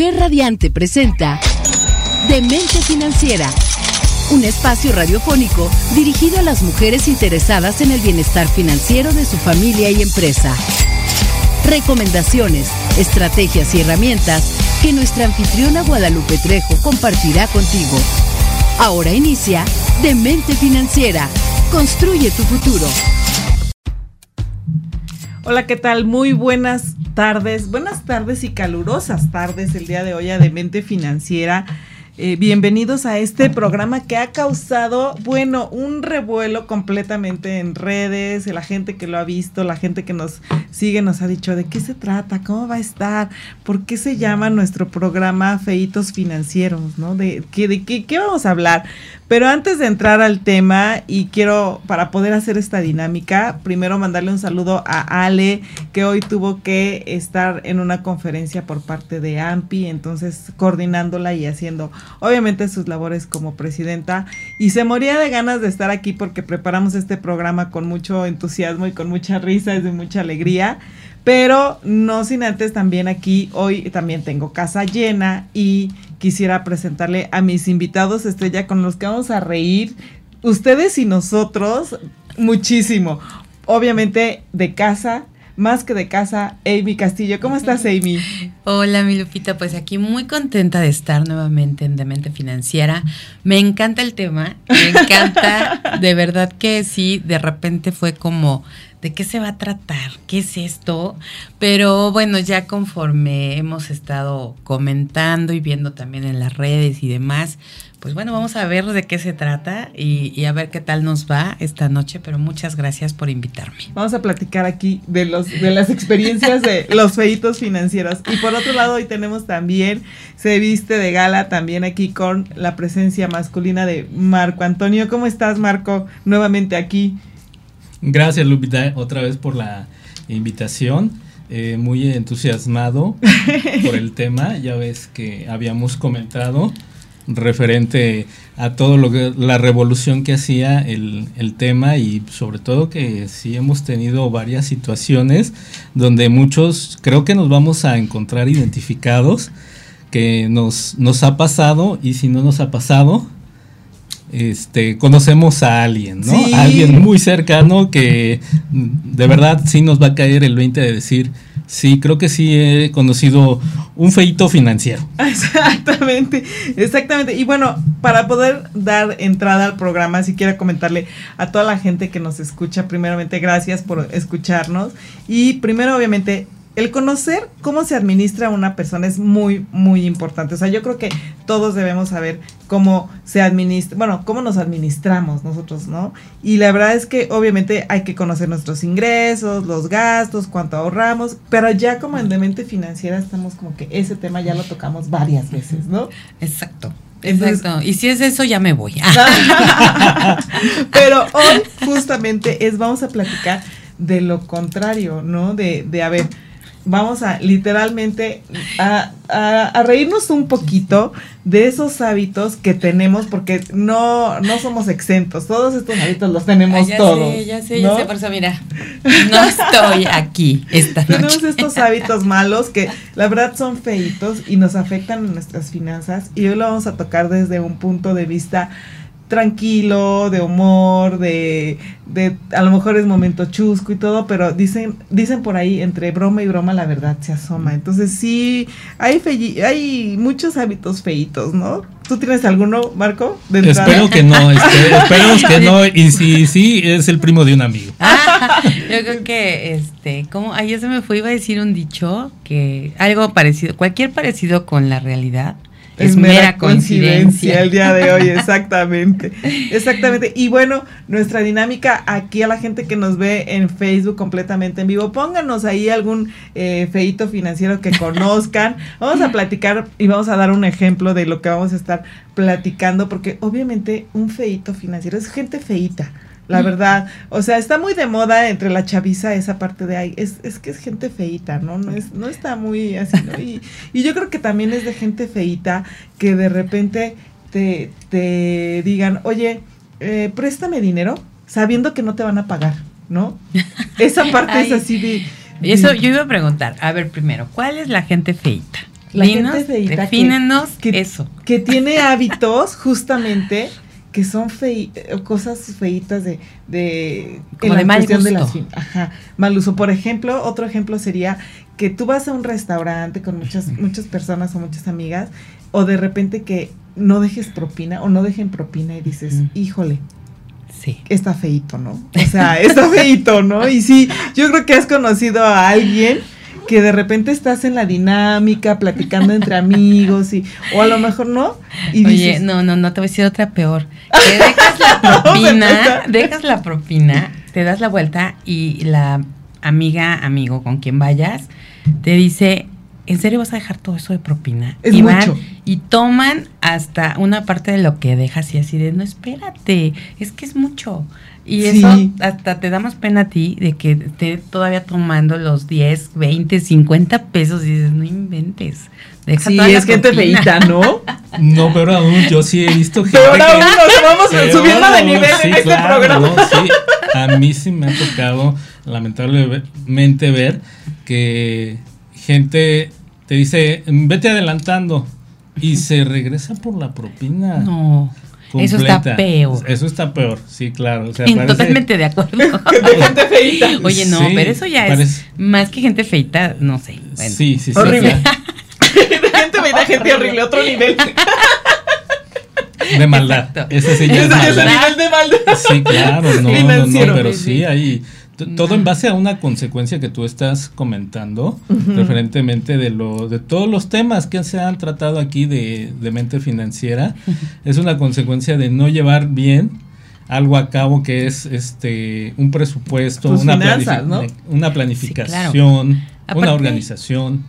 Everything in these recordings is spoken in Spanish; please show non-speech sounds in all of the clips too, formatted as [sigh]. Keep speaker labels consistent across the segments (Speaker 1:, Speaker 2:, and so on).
Speaker 1: Mujer Radiante presenta Demente Financiera, un espacio radiofónico dirigido a las mujeres interesadas en el bienestar financiero de su familia y empresa. Recomendaciones, estrategias y herramientas que nuestra anfitriona Guadalupe Trejo compartirá contigo. Ahora inicia Demente Financiera. Construye tu futuro.
Speaker 2: Hola, ¿qué tal? Muy buenas tardes, buenas tardes y calurosas tardes el día de hoy a Demente Financiera. Eh, bienvenidos a este programa que ha causado, bueno, un revuelo completamente en redes, la gente que lo ha visto, la gente que nos sigue nos ha dicho de qué se trata, cómo va a estar, por qué se llama nuestro programa Feitos Financieros, ¿no? De, qué, de qué, qué vamos a hablar. Pero antes de entrar al tema, y quiero, para poder hacer esta dinámica, primero mandarle un saludo a Ale, que hoy tuvo que estar en una conferencia por parte de AMPI, entonces coordinándola y haciendo, obviamente, sus labores como presidenta. Y se moría de ganas de estar aquí porque preparamos este programa con mucho entusiasmo y con mucha risa y de mucha alegría. Pero no sin antes también aquí, hoy también tengo casa llena y quisiera presentarle a mis invitados estrella con los que vamos a reír, ustedes y nosotros, muchísimo. Obviamente de casa, más que de casa, Amy Castillo. ¿Cómo estás, Amy?
Speaker 3: Hola, mi Lupita. Pues aquí muy contenta de estar nuevamente en Demente Financiera. Me encanta el tema, me encanta, [laughs] de verdad que sí, de repente fue como de qué se va a tratar, qué es esto, pero bueno, ya conforme hemos estado comentando y viendo también en las redes y demás, pues bueno, vamos a ver de qué se trata y, a ver qué tal nos va esta noche, pero muchas gracias por invitarme.
Speaker 2: Vamos a platicar aquí de los de las experiencias de [laughs] los feitos financieros. Y por otro lado, hoy tenemos también, se viste de gala también aquí con la presencia masculina de Marco Antonio. ¿Cómo estás, Marco? Nuevamente aquí.
Speaker 4: Gracias, Lupita, otra vez por la invitación. Eh, muy entusiasmado [laughs] por el tema. Ya ves que habíamos comentado referente a todo lo que la revolución que hacía el, el, tema y sobre todo que sí hemos tenido varias situaciones donde muchos creo que nos vamos a encontrar identificados que nos, nos ha pasado y si no nos ha pasado este, conocemos a alguien, ¿no? alguien muy cercano que de verdad sí nos va a caer el 20 de decir, sí, creo que sí he conocido un feito financiero. [laughs]
Speaker 2: Exactamente, exactamente. Y bueno, para poder dar entrada al programa, si quiero comentarle a toda la gente que nos escucha, primeramente, gracias por escucharnos. Y primero, obviamente, el conocer cómo se administra una persona es muy, muy importante. O sea, yo creo que todos debemos saber cómo se administra, bueno, cómo nos administramos nosotros, ¿no? Y la verdad es que obviamente hay que conocer nuestros ingresos, los gastos, cuánto ahorramos, pero ya como en mente financiera estamos como que ese tema ya lo tocamos varias veces, ¿no?
Speaker 3: Exacto. Exacto. Y si es eso, ya me voy. [laughs]
Speaker 2: pero hoy justamente es, vamos a platicar de lo contrario, ¿no? De, de a ver, vamos a literalmente a, reírnos un poquito de esos hábitos que tenemos porque no, no somos exentos. Todos estos hábitos los tenemos
Speaker 3: ya
Speaker 2: todos.
Speaker 3: Sé, ya sé, ya sé, por eso mira, no estoy aquí esta noche.
Speaker 2: Tenemos estos hábitos malos que la verdad son feitos y nos afectan en nuestras finanzas y hoy lo vamos a tocar desde un punto de vista tranquilo, de humor, de, de a lo mejor es momento chusco y todo, pero dicen, dicen por ahí, entre broma y broma la verdad se asoma. Entonces sí, hay hay muchos hábitos feitos, ¿no? ¿Tú tienes alguno, Marco?
Speaker 4: Espero que no, [laughs] este, esperemos que no, y si sí, es el primo de un amigo.
Speaker 3: Ah, yo creo que, este, como, ayer se me fue, iba a decir un dicho, que algo parecido, cualquier parecido con la realidad
Speaker 2: es, mera coincidencia. el día de hoy, [laughs] exactamente. Exactamente. Y bueno, nuestra dinámica aquí a la gente que nos ve en Facebook completamente en vivo, pónganos ahí algún eh, feito financiero que conozcan. [laughs] Vamos a platicar y vamos a dar un ejemplo de lo que vamos a estar platicando, porque obviamente un feito financiero es gente feita la verdad. O sea, está muy de moda entre la chaviza esa parte de ahí. Es, es que es gente feita, ¿no? No, es, no está muy así, ¿no? Y, y yo creo que también es de gente feita que de repente te, te digan, oye, eh, préstame dinero sabiendo que no te van a pagar, ¿no? Esa parte es así de...
Speaker 3: Eso yo iba a preguntar, a ver primero, ¿cuál es la gente feita?
Speaker 2: La
Speaker 3: Dinos,
Speaker 2: gente feíta que-
Speaker 3: defínenos
Speaker 2: que-
Speaker 3: eso.
Speaker 2: que tiene hábitos justamente que son fei- eh, cosas feitas de, de
Speaker 3: Como de
Speaker 2: la
Speaker 3: mal
Speaker 2: de
Speaker 3: gusto.
Speaker 2: las fin- ajá, mal uso. Por ejemplo, otro ejemplo sería que tú vas a un restaurante con muchas muchas personas o muchas amigas o de repente que no dejes propina o no dejen propina y dices. "Híjole,
Speaker 3: Sí.
Speaker 2: está feito, ¿no? O sea, está [laughs] feito, ¿no? Y sí, yo creo que has conocido a alguien que de repente estás en la dinámica, platicando entre amigos, y, o a lo mejor no, y
Speaker 3: Oye,
Speaker 2: dices,
Speaker 3: no, no, no te voy a decir otra peor. Que dejas la [laughs] propina, dejas la propina, te das la vuelta y la amiga, amigo con quien vayas, te dice, ¿en serio vas a dejar todo eso de propina?
Speaker 2: Es
Speaker 3: y van
Speaker 2: mucho.
Speaker 3: y toman hasta una parte de lo que dejas y así de, no, espérate, es que es mucho. Y
Speaker 2: Sí.
Speaker 3: eso hasta te da más pena a ti de que esté todavía tomando los 10, 20, 50 pesos y dices, no inventes. Deja
Speaker 2: sí,
Speaker 3: toda la
Speaker 2: es gente
Speaker 3: propina".
Speaker 2: feita, ¿no? [laughs]
Speaker 4: No, pero aún yo sí he visto gente
Speaker 2: Peor aún, nos [laughs] vamos
Speaker 4: Peor,
Speaker 2: subiendo de nivel
Speaker 4: sí,
Speaker 2: en este
Speaker 4: claro,
Speaker 2: programa.
Speaker 4: Sí, a mí sí me ha tocado lamentablemente ver que gente te dice, vete adelantando y se regresa por la propina.
Speaker 3: No, eso está peor.
Speaker 4: Eso está peor, sí, claro. O sea,
Speaker 3: Sí, [laughs]
Speaker 4: parece-
Speaker 3: Totalmente de acuerdo. [laughs]
Speaker 2: De gente feita. [laughs]
Speaker 3: Oye, no,
Speaker 4: Sí,
Speaker 3: pero eso ya
Speaker 4: parece-
Speaker 3: es más que gente feita, no sé. bueno.
Speaker 4: Sí, sí, sí.
Speaker 2: Horrible. De gente feita, gente horrible, otro nivel.
Speaker 4: de maldad.
Speaker 3: Exacto.
Speaker 4: Ese sí ya es
Speaker 2: es
Speaker 4: maldad.
Speaker 2: nivel de maldad.
Speaker 4: Sí, claro, no, no, no, pero
Speaker 3: Sí,
Speaker 4: hay todo en base a una consecuencia que tú estás comentando
Speaker 2: Ujú.
Speaker 4: referentemente de lo de todos los temas que se han tratado aquí de, de mente financiera es una consecuencia de no llevar bien algo a cabo que es este un presupuesto,
Speaker 2: Tus
Speaker 4: una,
Speaker 2: finanzas,
Speaker 4: una planificación,
Speaker 3: Aparte-
Speaker 4: una organización.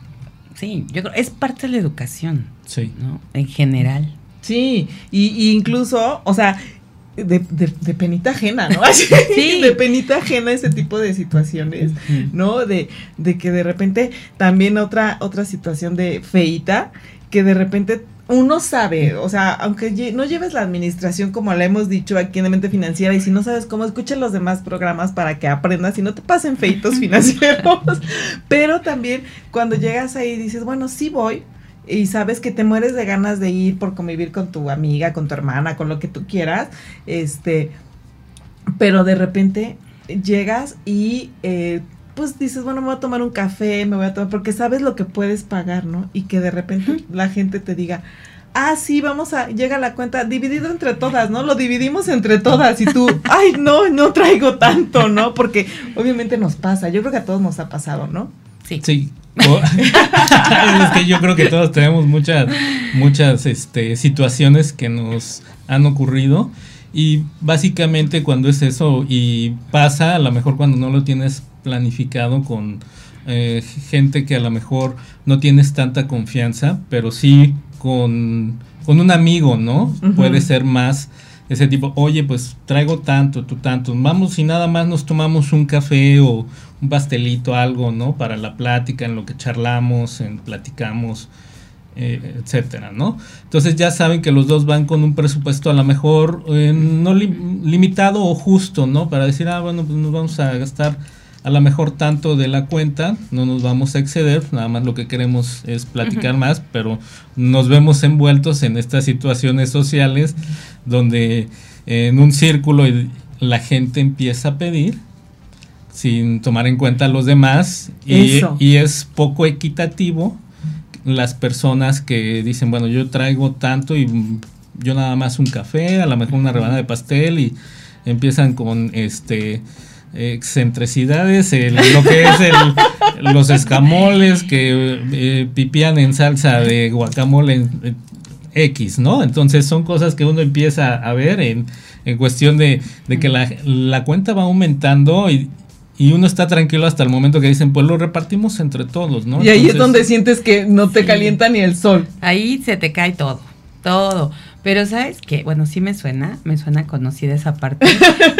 Speaker 3: Sí, yo creo es parte de la educación,
Speaker 4: Sí.
Speaker 3: ¿no? En general.
Speaker 2: Sí, y, y incluso, o sea, de, de, de penita ajena, ¿no? [laughs] Así,
Speaker 3: Sí.
Speaker 2: De penita ajena ese tipo de situaciones. ¿no? De, de que de repente también otra, otra situación de feita, que de repente uno sabe, o sea, aunque no lleves la administración como la hemos dicho aquí en la mente financiera, y si no sabes cómo, escucha los demás programas para que aprendas y no te pasen feitos [laughs] financieros. Pero también cuando llegas ahí dices, bueno, sí voy, y sabes que te mueres de ganas de ir por convivir con tu amiga, con tu hermana, con lo que tú quieras, este, pero de repente llegas y eh, pues dices, bueno, me voy a tomar un café, me voy a tomar, porque sabes lo que puedes pagar, ¿no? Y que de repente la gente te diga, ah, sí, vamos a, llega la cuenta, dividido entre todas, ¿no? Lo dividimos entre todas y tú, [laughs] ay, no, no traigo tanto, ¿no? Porque obviamente nos pasa, yo creo que a todos nos ha pasado, ¿no?
Speaker 3: Sí.
Speaker 4: Sí. [laughs] Es que yo creo que todos tenemos muchas, muchas este, situaciones que nos han ocurrido. Y básicamente cuando es eso y pasa, a lo mejor cuando no lo tienes planificado con eh, gente que a lo mejor no tienes tanta confianza, pero sí con, con un amigo, ¿no? Puede ser más ese tipo, oye, pues traigo tanto, tú tanto, vamos y nada más nos tomamos un café o un pastelito, algo, ¿no? Para la plática, en lo que charlamos, en platicamos, eh, etcétera, ¿no? Entonces ya saben que los dos van con un presupuesto a lo mejor eh, no lim- limitado o justo, ¿no? Para decir, ah, bueno, pues nos vamos a gastar a lo mejor tanto de la cuenta, no nos vamos a exceder, nada más lo que queremos es platicar más, pero nos vemos envueltos en estas situaciones sociales donde eh, en un círculo la gente empieza a pedir sin tomar en cuenta a los demás y, y es poco equitativo las personas que dicen, bueno, yo traigo tanto y yo nada más un café, a lo mejor una rebanada de pastel y empiezan con este excentricidades, el- lo que es el- los escamoles que eh, pipían en salsa de guacamole en- en X, ¿no? Entonces son cosas que uno empieza a ver en, en cuestión de, de que la, la cuenta va aumentando y, y uno está tranquilo hasta el momento que dicen, pues lo repartimos entre todos, ¿no?
Speaker 2: y ahí es donde sientes que no te
Speaker 3: Sí.
Speaker 2: calienta ni el sol.
Speaker 3: Ahí se te cae todo, todo. Pero sabes qué, bueno, sí me suena, me suena conocida esa parte.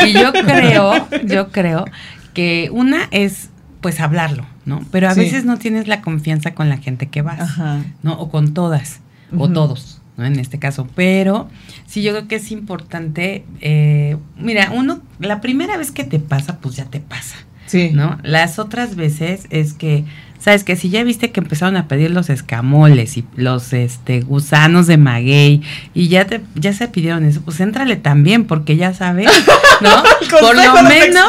Speaker 3: Y yo [laughs] creo, yo creo que una es pues hablarlo, ¿no? Pero a
Speaker 2: Sí.
Speaker 3: veces no tienes la confianza con la gente que vas,
Speaker 2: Ajá.
Speaker 3: ¿no? O con todas, o todos, ¿no? En este caso. Pero sí, yo creo que es importante, eh, mira, uno, la primera vez que te pasa, pues ya te pasa.
Speaker 2: Sí.
Speaker 3: ¿no? Las otras veces es que sabes que si ya viste que empezaron a pedir los escamoles y los este gusanos de maguey y ya te ya se pidieron eso, pues éntrale también porque ya sabes, ¿no? [laughs] por lo menos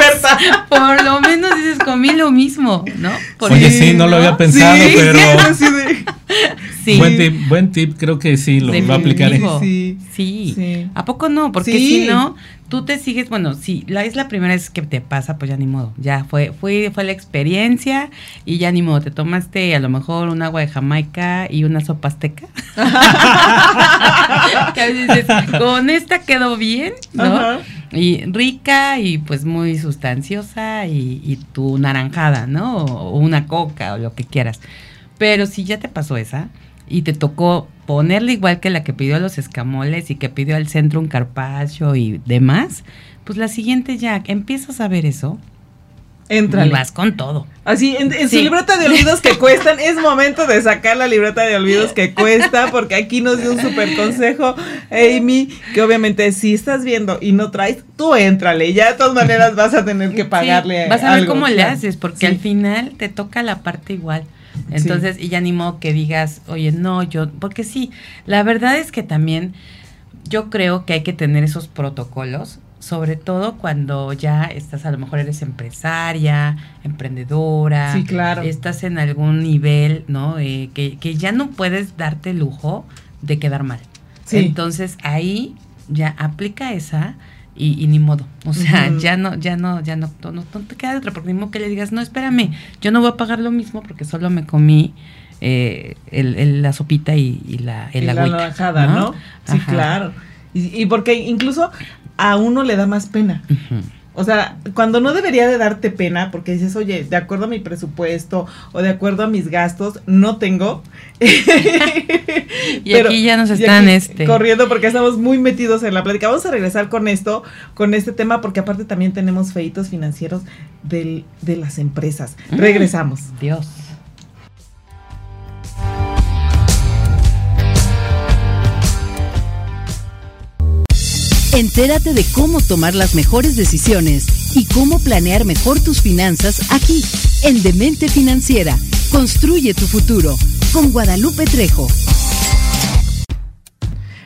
Speaker 3: por lo menos dices comí lo mismo, ¿no?
Speaker 4: Oye, sí, no, lo había pensado, pero [laughs] sí. Buen tip, buen tip, creo que sí lo va a aplicar.
Speaker 3: Sí. sí. ¿A poco no? Porque si no tú te sigues, bueno, si la, es la primera vez que te pasa, pues ya ni modo. Ya fue, fue, fue la experiencia y ya ni modo. Te tomaste a lo mejor un agua de Jamaica y una sopa azteca. [laughs] [laughs] que a veces dices, con esta quedó bien, ¿no? Y rica y pues muy sustanciosa y, y tu naranjada, ¿no? O una coca o lo que quieras. Pero si ya te pasó esa y te tocó ponerle igual que la que pidió a los escamoles y que pidió al centro un carpaccio y demás, pues la siguiente ya empiezas a ver eso.
Speaker 2: Entra.
Speaker 3: Y vas con todo.
Speaker 2: Así, en, su libreta de olvidos que cuestan, es momento de sacar la libreta de olvidos que cuesta, porque aquí nos dio un super consejo, Amy, que obviamente si estás viendo y no traes, tú éntrale, ya de todas maneras vas a tener que pagarle.
Speaker 3: vas a ver cómo le haces, porque al final te toca la parte igual. Entonces, y ya ni modo que digas, oye, no, yo, porque sí, la verdad es que también yo creo que hay que tener esos protocolos, sobre todo cuando ya estás, a lo mejor eres empresaria, emprendedora,
Speaker 2: sí, claro.
Speaker 3: estás en algún nivel, ¿no? Eh, que, que ya no puedes darte lujo de quedar mal. Sí. Entonces ahí ya aplica esa y, ni modo. O sea, ya no, ya no, ya no, no, te queda otra, porque ni modo que le digas, no, espérame, yo no voy a pagar lo mismo porque solo me comí eh, el, la sopita y, la, el
Speaker 2: y la ¿no? Sí, claro. Y, y, porque incluso a uno le da más pena. O sea, cuando no debería de darte pena, porque dices, oye, de acuerdo a mi presupuesto o de acuerdo a mis gastos, no tengo. [laughs]
Speaker 3: y aquí ya nos están este.
Speaker 2: corriendo porque estamos muy metidos en la plática. Vamos a regresar con esto, con este tema, porque aparte también tenemos feitos financieros del, de las empresas. Mm. Regresamos.
Speaker 3: Dios.
Speaker 1: Entérate de cómo tomar las mejores decisiones y cómo planear mejor tus finanzas aquí, en Demente Financiera. Construye tu futuro con Guadalupe Trejo.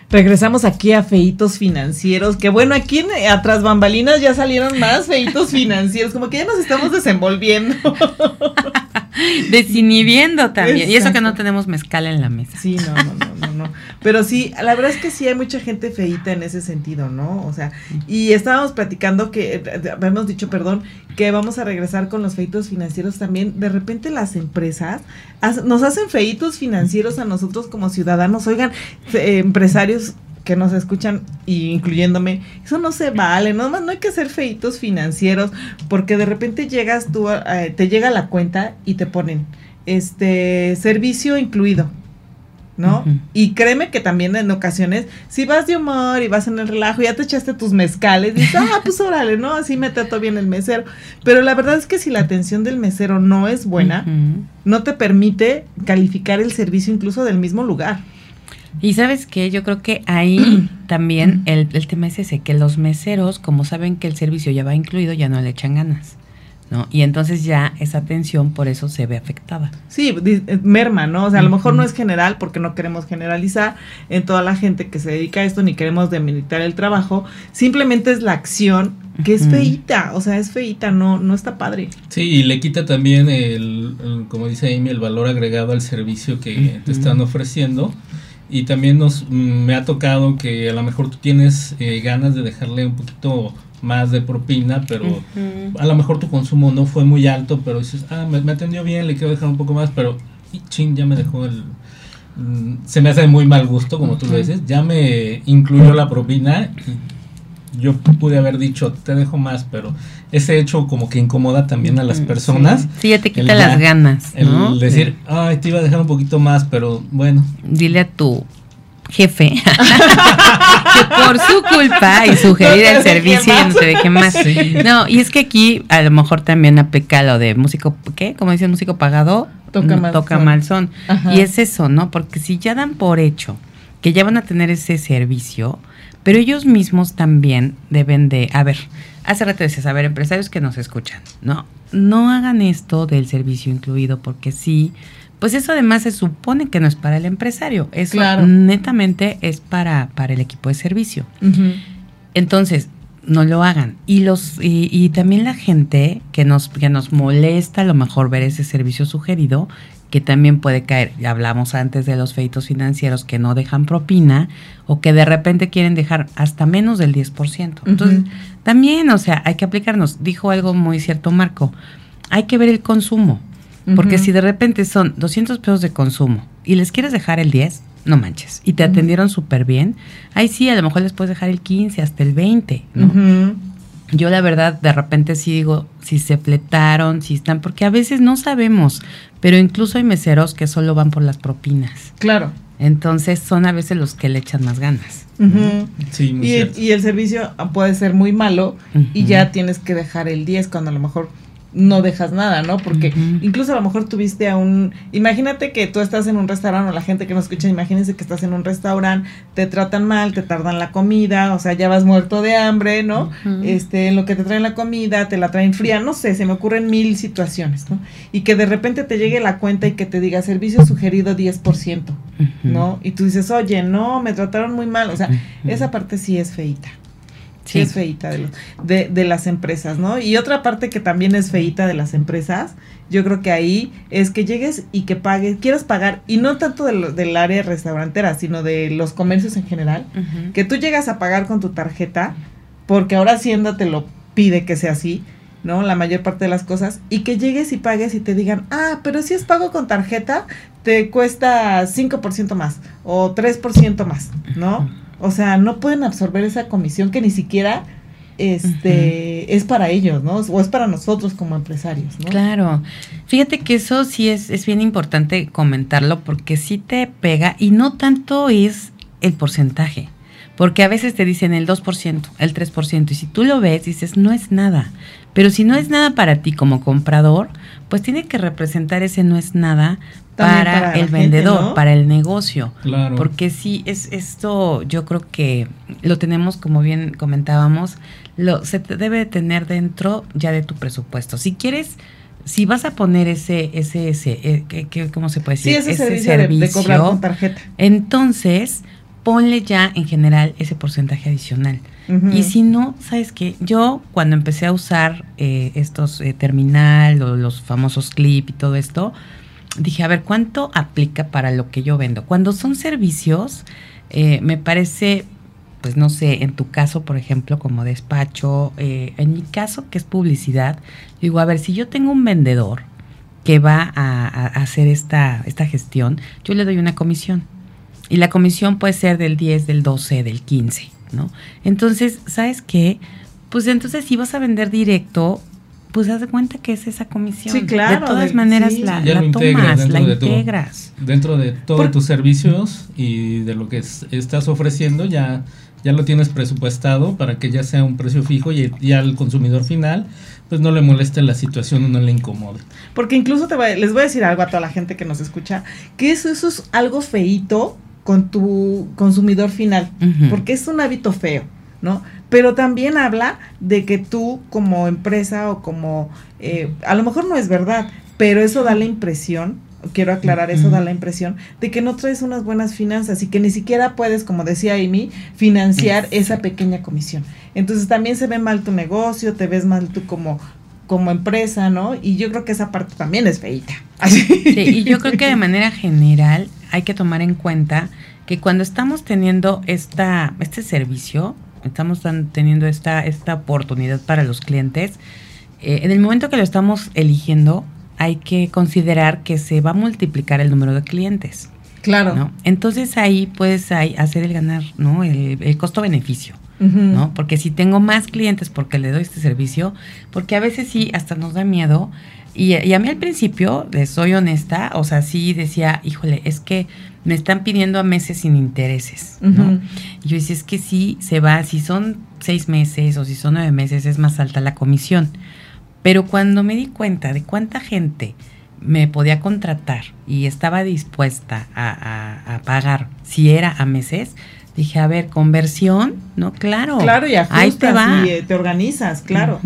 Speaker 2: Regresamos aquí a feitos financieros, que bueno, aquí en, atrás bambalinas ya salieron más feitos financieros, como que ya nos estamos desenvolviendo. [laughs] [laughs]
Speaker 3: Desinhibiendo también. Y eso que no tenemos mezcal en la mesa.
Speaker 2: Sí, no, no, no, no, Pero sí, la verdad es que sí hay mucha gente feita en ese sentido, ¿no? O sea, y estábamos platicando que, eh, habíamos dicho, perdón, que vamos a regresar con los feitos financieros también. De repente las empresas nos hacen feitos financieros a nosotros como ciudadanos. Oigan, eh, empresarios que nos escuchan, y incluyéndome, eso no se vale, no, no hay que ser feitos financieros, porque de repente llegas tú, eh, te llega la cuenta y te ponen, este, servicio incluido, ¿no? Y créeme que también en ocasiones, si vas de humor y vas en el relajo, ya te echaste tus mezcales, dices, ah, [laughs] pues órale, ¿no? Así me trato bien el mesero. Pero la verdad es que si la atención del mesero no es buena, no te permite calificar el servicio incluso del mismo lugar.
Speaker 3: Y sabes qué, yo creo que ahí [clears throat] también el, el, tema es ese, que los meseros, como saben que el servicio ya va incluido, ya no le echan ganas. ¿no? Y entonces ya esa atención por eso se ve afectada.
Speaker 2: Sí, eh, merma, ¿no? O sea, a lo mejor no es general porque no queremos generalizar en toda la gente que se dedica a esto ni queremos demilitar el trabajo, simplemente es la acción que es feita, o sea, es feita, no no está padre.
Speaker 4: Sí, y le quita también el, como dice Amy, el valor agregado al servicio que te están ofreciendo y también nos me ha tocado que a lo mejor tú tienes eh, ganas de dejarle un poquito más de propina, pero a lo mejor tu consumo no fue muy alto, pero dices, ah, me, atendió bien, le quiero dejar un poco más, pero y chin, ya me dejó el... Mm, se me hace de muy mal gusto, como tú lo dices, ya me incluyó la propina y yo pude haber dicho, te dejo más, pero ese hecho como que incomoda también a las personas.
Speaker 3: Sí, ya te quita las ganas.
Speaker 4: El decir, ay, te iba a dejar un poquito más, pero bueno.
Speaker 3: Dile a tu jefe [laughs] que por su culpa y sugerir el servicio y no te deje más. No, y es que aquí a lo mejor también aplica lo de músico, ¿qué? Como dice músico pagado, toca, mal, toca son. mal son. Y es eso, ¿no? Porque si ya dan por hecho que ya van a tener ese servicio, pero ellos mismos también deben de, a ver, hace rato decías, a ver, empresarios que nos escuchan, ¿no? no hagan esto del servicio incluido, porque sí, pues eso además se supone que no es para el empresario, eso netamente es para, para el equipo de servicio. Entonces, no lo hagan. Y los y, y, también la gente que nos que nos molesta a lo mejor ver ese servicio sugerido, que también puede caer. Ya hablamos antes de los feitos financieros que no dejan propina o que de repente quieren dejar hasta menos del 10%. Entonces, también, o sea, hay que aplicarnos. Dijo algo muy cierto Marco. Hay que ver el consumo. Porque si de repente son 200 pesos de consumo y les quieres dejar el 10, no manches. Y te atendieron súper bien. Ahí sí, a lo mejor les puedes dejar el 15 hasta el 20, ¿no? Yo la verdad de repente sí digo si se fletaron, si están, porque a veces no sabemos, pero incluso hay meseros que solo van por las propinas.
Speaker 2: Claro.
Speaker 3: Entonces son a veces los que le echan más ganas.
Speaker 2: sí, y, el, y, el, servicio puede ser muy malo y ya tienes que dejar el 10 cuando a lo mejor no dejas nada, ¿no? Porque incluso a lo mejor tuviste a un, imagínate que tú estás en un restaurante o la gente que nos escucha, imagínense que estás en un restaurante, te tratan mal, te tardan la comida, o sea, ya vas muerto de hambre, ¿no? Este, en lo que te traen la comida, te la traen fría, no sé, se me ocurren mil situaciones, ¿no? Y que de repente te llegue la cuenta y que te diga servicio sugerido 10%, ¿no? Y tú dices, oye, no, me trataron muy mal, o sea, esa parte sí es feita. Sí. Es feita de, de, las empresas, ¿no? Y otra parte que también es feita de las empresas, yo creo que ahí es que llegues y que pagues, quieras pagar, y no tanto del área restaurantera, sino de los comercios en general, que tú llegas a pagar con tu tarjeta, porque ahora Hacienda te lo pide que sea así, ¿no? La mayor parte de las cosas, y que llegues y pagues y te digan, ah, pero si es pago con tarjeta, te cuesta 5% más o 3% más, ¿no? O sea, no pueden absorber esa comisión que ni siquiera este es para ellos, ¿no? O es para nosotros como empresarios, ¿no?
Speaker 3: Claro. Fíjate que eso sí es, es bien importante comentarlo porque sí te pega y no tanto es el porcentaje. Porque a veces te dicen el 2%, el 3%, y si tú lo ves, dices, no es nada. Pero si no es nada para ti como comprador, pues tiene que representar ese no es nada para, el vendedor, para el negocio. Claro. Porque sí, es esto yo creo que lo tenemos, como bien comentábamos, lo, se debe tener dentro ya de tu presupuesto. Si quieres, si vas a poner ese, ese, ese, eh, ¿cómo se puede decir?
Speaker 2: ese, servicio, de, cobrar con tarjeta.
Speaker 3: Entonces, ponle ya en general ese porcentaje adicional. Y si no, ¿sabes qué? Yo cuando empecé a usar eh, estos eh, terminal o los famosos clip y todo esto, dije, a ver, ¿cuánto aplica para lo que yo vendo? Cuando son servicios, eh, me parece, pues no sé, en tu caso, por ejemplo, como despacho, en mi caso, que es publicidad, digo, a ver, si yo tengo un vendedor que va a, a hacer esta, esta gestión, yo le doy una comisión y la comisión puede ser del 10, del 12, del 15, ¿no? Entonces, ¿sabes qué? Pues entonces si vas a vender directo, pues haz de cuenta que es esa comisión.
Speaker 2: Sí, claro.
Speaker 3: De todas maneras la, tomas, la integras.
Speaker 4: dentro de todos tus servicios y de lo que estás ofreciendo, ya, ya lo tienes presupuestado para que ya sea un precio fijo y ya al consumidor final pues no le moleste la situación o no le incomode.
Speaker 2: Porque incluso te les voy a decir algo a toda la gente que nos escucha, que eso, eso es algo feito con tu consumidor final, porque es un hábito feo, ¿no? Pero también habla de que tú como empresa o como, eh, a lo mejor no es verdad, pero eso da la impresión, quiero aclarar, eso da la impresión de que no traes unas buenas finanzas y que ni siquiera puedes, como decía Amy, financiar esa pequeña comisión. Entonces también se ve mal tu negocio, te ves mal tú como como empresa, ¿no? Y yo creo que esa parte también es feita.
Speaker 3: Sí, y yo creo que de manera general hay que tomar en cuenta que cuando estamos teniendo esta, este servicio, estamos teniendo esta, esta oportunidad para los clientes, eh, en el momento que lo estamos eligiendo, hay que considerar que se va a multiplicar el número de clientes.
Speaker 2: Claro.
Speaker 3: Entonces ahí puedes hacer el ganar, ¿no? El, costo-beneficio. ¿no? Porque si tengo más clientes porque le doy este servicio, porque a veces sí, hasta nos da miedo y, a mí al principio, soy honesta, o sea, sí decía, híjole, es que me están pidiendo a meses sin intereses, ¿no? Y yo decía, es que sí, se va, si son seis meses o si son nueve meses, es más alta la comisión. Pero cuando me di cuenta de cuánta gente me podía contratar y estaba dispuesta a, pagar si era a meses, dije, a ver, conversión, ¿no? Claro.
Speaker 2: Claro, y ajustas Ahí te, va. y eh, te organizas, claro.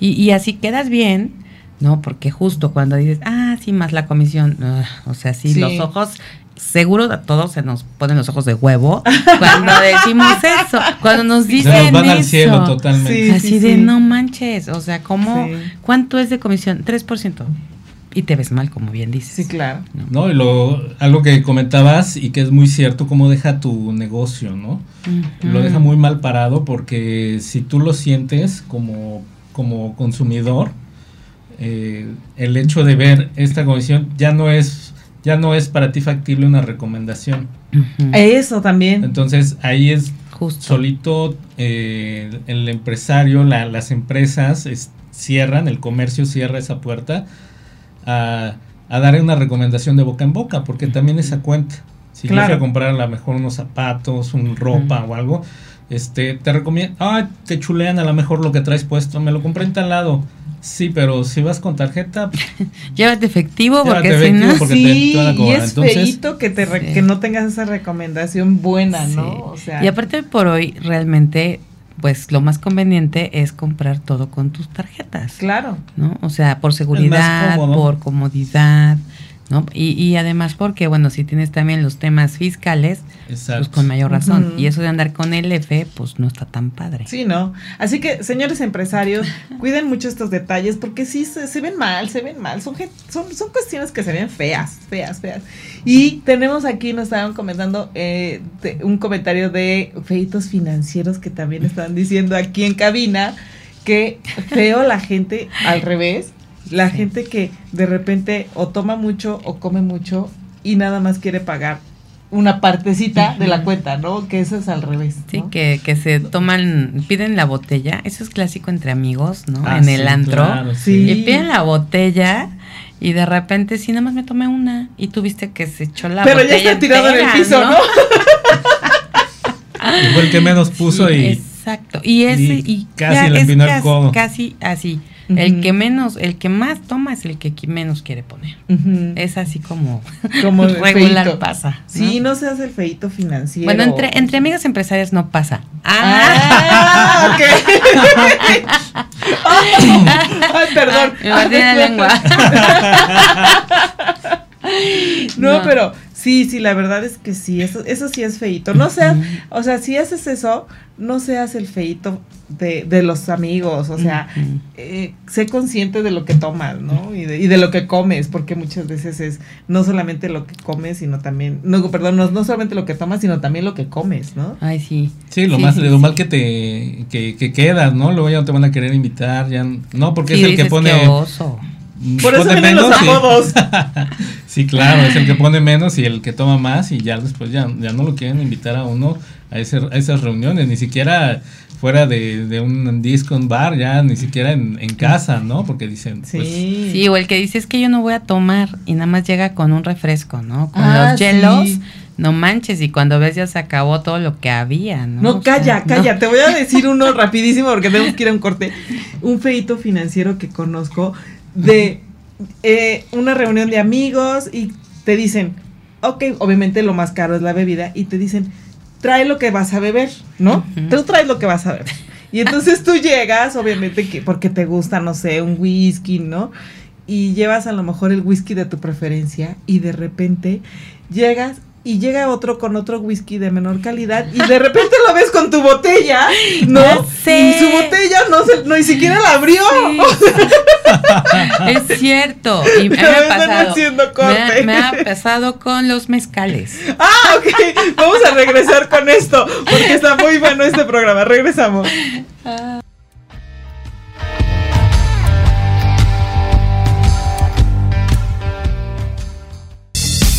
Speaker 3: y, y así quedas bien ¿no? Porque justo cuando dices, ah, sí, más la comisión, ah, o sea, sí,
Speaker 2: Sí.
Speaker 3: los ojos, seguro a todos se nos ponen los ojos de huevo cuando [laughs] decimos eso, cuando nos
Speaker 4: Se
Speaker 3: dicen
Speaker 4: nos van al
Speaker 3: eso.
Speaker 4: cielo totalmente.
Speaker 2: Sí,
Speaker 3: Así de
Speaker 2: sí.
Speaker 3: no manches, o sea, ¿cómo?
Speaker 2: Sí.
Speaker 3: ¿Cuánto es de comisión? 3%. Y te ves mal, como bien dices.
Speaker 2: Sí, claro.
Speaker 4: ¿no? Y lo, algo que comentabas y que es muy cierto, cómo deja tu negocio, ¿no? Lo deja muy mal parado porque si tú lo sientes como, como consumidor, eh, el hecho de ver esta comisión ya no es ya no es para ti factible una recomendación.
Speaker 2: Eso también.
Speaker 4: Entonces ahí es
Speaker 3: Justo.
Speaker 4: solito eh, el empresario, la- las empresas es- cierran, el comercio cierra esa puerta a, a dar una recomendación de boca en boca, porque también esa cuenta. Si yo
Speaker 2: Claro.
Speaker 4: fui a comprar a lo mejor unos zapatos, un ropa o algo, este, te recomiendo, ah, te chulean a lo mejor lo que traes puesto, me lo compré en tal lado. Sí, pero si vas con tarjeta, pues, [laughs]
Speaker 3: Llévate efectivo
Speaker 4: Llévate
Speaker 3: porque si
Speaker 4: efectivo
Speaker 3: no...
Speaker 4: porque te-
Speaker 2: sí,
Speaker 4: te van a
Speaker 2: y
Speaker 4: cobrar.
Speaker 2: es
Speaker 4: Entonces-
Speaker 2: feíto que, te re-
Speaker 3: Sí.
Speaker 2: que no tengas esa recomendación buena,
Speaker 3: Sí.
Speaker 2: ¿no? O sea,
Speaker 3: Y aparte por hoy, realmente, pues lo más conveniente es comprar todo con tus tarjetas.
Speaker 2: claro.
Speaker 3: ¿no? O sea, por seguridad,
Speaker 4: cómodo.
Speaker 3: por comodidad, ¿no? Y, y además porque, bueno, si tienes también los temas fiscales,
Speaker 4: exacto.
Speaker 3: pues con mayor razón. Y eso de andar con el F, pues no está tan padre.
Speaker 2: Sí, ¿no? Así que, señores empresarios, [laughs] cuiden mucho estos detalles porque sí se, se ven mal, se ven mal. Son, son, son cuestiones que se ven feas, feas, feas. Y tenemos aquí, nos estaban comentando eh, de- un comentario de feitos financieros que también estaban diciendo aquí en cabina que feo la gente al revés. La
Speaker 3: Sí.
Speaker 2: gente que de repente o toma mucho o come mucho y nada más quiere pagar una partecita de la cuenta, ¿no? Que eso es al revés.
Speaker 3: Sí,
Speaker 2: ¿no?
Speaker 3: que, que se toman, piden la botella, eso es clásico entre amigos, ¿no?
Speaker 4: Ah,
Speaker 3: en
Speaker 4: sí,
Speaker 3: el antro.
Speaker 4: claro,
Speaker 2: Sí.
Speaker 3: Y piden la botella y de repente, sí, nada más me tomé una y tú viste que se echó la
Speaker 2: Pero ya
Speaker 3: botella
Speaker 2: está tirado en el
Speaker 3: entera,
Speaker 2: piso, ¿no?
Speaker 4: Y fue el que menos puso
Speaker 3: Sí,
Speaker 4: y
Speaker 3: Exacto. Y ese,
Speaker 4: y
Speaker 3: y,
Speaker 4: casi
Speaker 3: ya
Speaker 4: le empinó el codo.
Speaker 3: casi así. El que menos, el que más toma es el que menos quiere poner. Es así como, [laughs]
Speaker 2: como
Speaker 3: regular pasa. ¿no?
Speaker 2: Sí, no se hace el feito financiero.
Speaker 3: Bueno, entre, entre amigas empresarias no pasa.
Speaker 2: Ah, ok. [laughs] Ay, perdón.
Speaker 3: Ah, me mordí la lengua. [laughs]
Speaker 2: No,
Speaker 3: No.
Speaker 2: pero sí, sí, la verdad es que sí, eso, eso sí es feito. No seas, o sea, si haces eso, no seas el feito de, de los amigos, o sea, eh, sé consciente de lo que tomas, ¿no? Y de, y de lo que comes, porque muchas veces es no solamente lo que comes, sino también, no, perdón, no, no solamente lo que tomas, sino también lo que comes, ¿no?
Speaker 3: Ay, sí.
Speaker 4: Sí, lo
Speaker 3: Sí,
Speaker 4: más,
Speaker 3: sí,
Speaker 4: lo
Speaker 3: sí.
Speaker 4: mal que te que, que quedas, ¿no? Luego ya no te van a querer invitar, ya no, porque
Speaker 3: Sí,
Speaker 4: es el que pone
Speaker 3: "Qué oso".
Speaker 2: Por eso vienen los
Speaker 4: y-
Speaker 2: apodos. [laughs]
Speaker 4: sí, claro, es el que pone menos y el que toma más y ya después ya, ya no lo quieren invitar a uno a, ese- a esas reuniones, ni siquiera fuera de, de un disco, un bar, ya ni siquiera en, en casa, ¿no? Porque dicen, pues,
Speaker 2: Sí.
Speaker 3: Sí, o el que dice es que yo no voy a tomar y nada más llega con un refresco, ¿no? Con
Speaker 2: Ah,
Speaker 3: los hielos,
Speaker 2: sí.
Speaker 3: no manches, y cuando ves ya se acabó todo lo que había, ¿no?
Speaker 2: No,
Speaker 3: O sea,
Speaker 2: calla,
Speaker 3: no.
Speaker 2: calla. Te voy a decir [laughs] uno rapidísimo porque tenemos que ir a un corte. Un feito financiero que conozco de eh, una reunión de amigos y te dicen, ok, obviamente lo más caro es la bebida y te dicen, trae lo que vas a beber, ¿no? Tú traes lo que vas a beber. Y entonces tú llegas, obviamente que porque te gusta, no sé, un whisky, ¿no? Y llevas a lo mejor el whisky de tu preferencia y de repente llegas y llega otro con otro whisky de menor calidad y de repente lo ves con tu botella, [laughs] ¿no? Y su botella no se, no ni siquiera la abrió.
Speaker 3: Sí. [laughs] es cierto. Y me ha pasado. Me me ha pasado con los mezcales.
Speaker 2: Ah, ok. Vamos a regresar con esto porque está muy bueno este programa. Regresamos.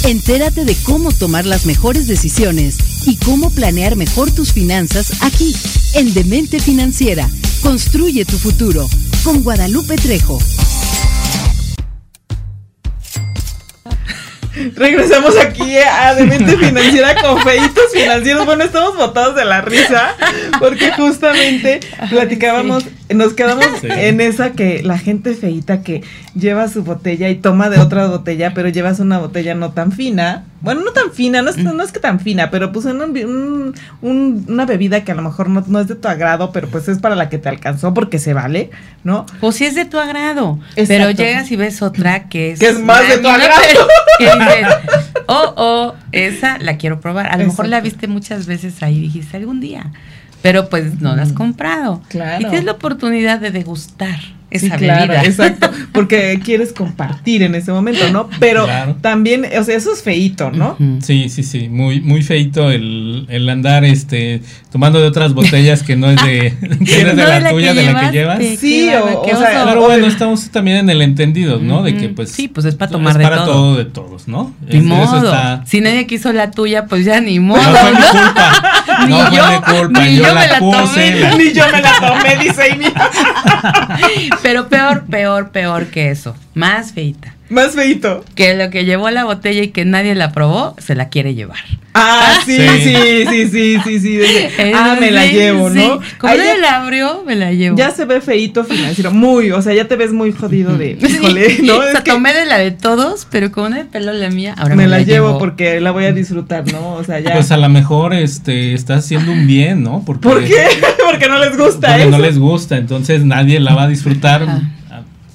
Speaker 1: Entérate de cómo tomar las mejores decisiones y cómo planear mejor tus finanzas aquí, en Demente Financiera. Construye tu futuro con Guadalupe Trejo.
Speaker 2: Regresamos aquí a Demente Financiera con feitos financieros. Bueno, estamos botados de la risa porque justamente platicábamos nos quedamos
Speaker 4: Sí.
Speaker 2: en esa que la gente feita que lleva su botella y toma de otra botella, pero llevas una botella no tan fina. Bueno, no tan fina, no es, no es que tan fina, pero pues un- un- un- una bebida que a lo mejor no, no es de tu agrado, pero pues es para la que te alcanzó porque se vale, ¿no?
Speaker 3: O si es de tu agrado.
Speaker 2: Exacto.
Speaker 3: Pero llegas y ves otra que es.
Speaker 2: Que es más de tu agrado. [laughs]
Speaker 3: Que dices, oh, oh, esa la quiero probar. A lo mejor la viste muchas veces ahí dijiste algún día. Pero pues no la has comprado.
Speaker 2: Claro.
Speaker 3: Y tienes la oportunidad de degustar
Speaker 2: Sí,
Speaker 3: esa
Speaker 2: claro,
Speaker 3: bebida.
Speaker 2: exacto, [laughs] porque quieres compartir en ese momento, ¿no? Pero
Speaker 4: Claro.
Speaker 2: también, o sea, eso es feíto, ¿no?
Speaker 4: Sí, sí, sí, muy, muy feito el, el andar este tomando de otras botellas que no es de, [laughs] que no es de
Speaker 3: No
Speaker 4: la, tuya, de la que llevas.
Speaker 2: Sí, o- o sea,
Speaker 3: oso.
Speaker 4: Pero bueno, estamos también en el entendido, ¿no? De que pues
Speaker 3: Sí, pues es para tomar de
Speaker 4: para
Speaker 3: todo.
Speaker 4: todo de todos, ¿no?
Speaker 3: Ni
Speaker 4: Es-
Speaker 3: modo.
Speaker 4: Eso está
Speaker 3: Si nadie quiso la tuya, pues ya ni modo.
Speaker 4: no fue mi culpa. [laughs]
Speaker 3: Ni
Speaker 4: no fue
Speaker 3: yo,
Speaker 4: mi culpa,
Speaker 3: ni
Speaker 4: yo,
Speaker 3: yo
Speaker 4: la,
Speaker 3: me la
Speaker 4: puse.
Speaker 3: tomé.
Speaker 4: la-
Speaker 2: Ni yo me la tomé, dice Amy.
Speaker 3: Pero peor, peor, peor que eso. Más feita.
Speaker 2: Más feíto.
Speaker 3: Que lo que llevó la botella y que nadie la probó, se la quiere llevar.
Speaker 2: Ah, sí,
Speaker 4: Sí.
Speaker 2: sí, sí, sí, sí, sí. [laughs] ah, me la llevo,
Speaker 3: sí.
Speaker 2: ¿no?
Speaker 3: Como
Speaker 2: Ahí
Speaker 3: nadie
Speaker 2: ya,
Speaker 3: la abrió, me la llevo.
Speaker 2: ya se ve feíto financiero. Muy, o sea, ya te ves muy jodido de, híjole, ¿no? [laughs]
Speaker 3: o
Speaker 2: Es
Speaker 3: sea,
Speaker 2: que
Speaker 3: tomé de la de todos, pero como nadie peló la mía, ahora
Speaker 2: me la llevo porque la voy a disfrutar, ¿no? O sea, ya.
Speaker 4: Pues a lo mejor este está haciendo un bien, ¿no? Porque,
Speaker 2: ¿Por qué? [laughs] Porque no les gusta
Speaker 4: Porque
Speaker 2: eso.
Speaker 4: no les gusta, entonces nadie la va a disfrutar
Speaker 3: Ajá.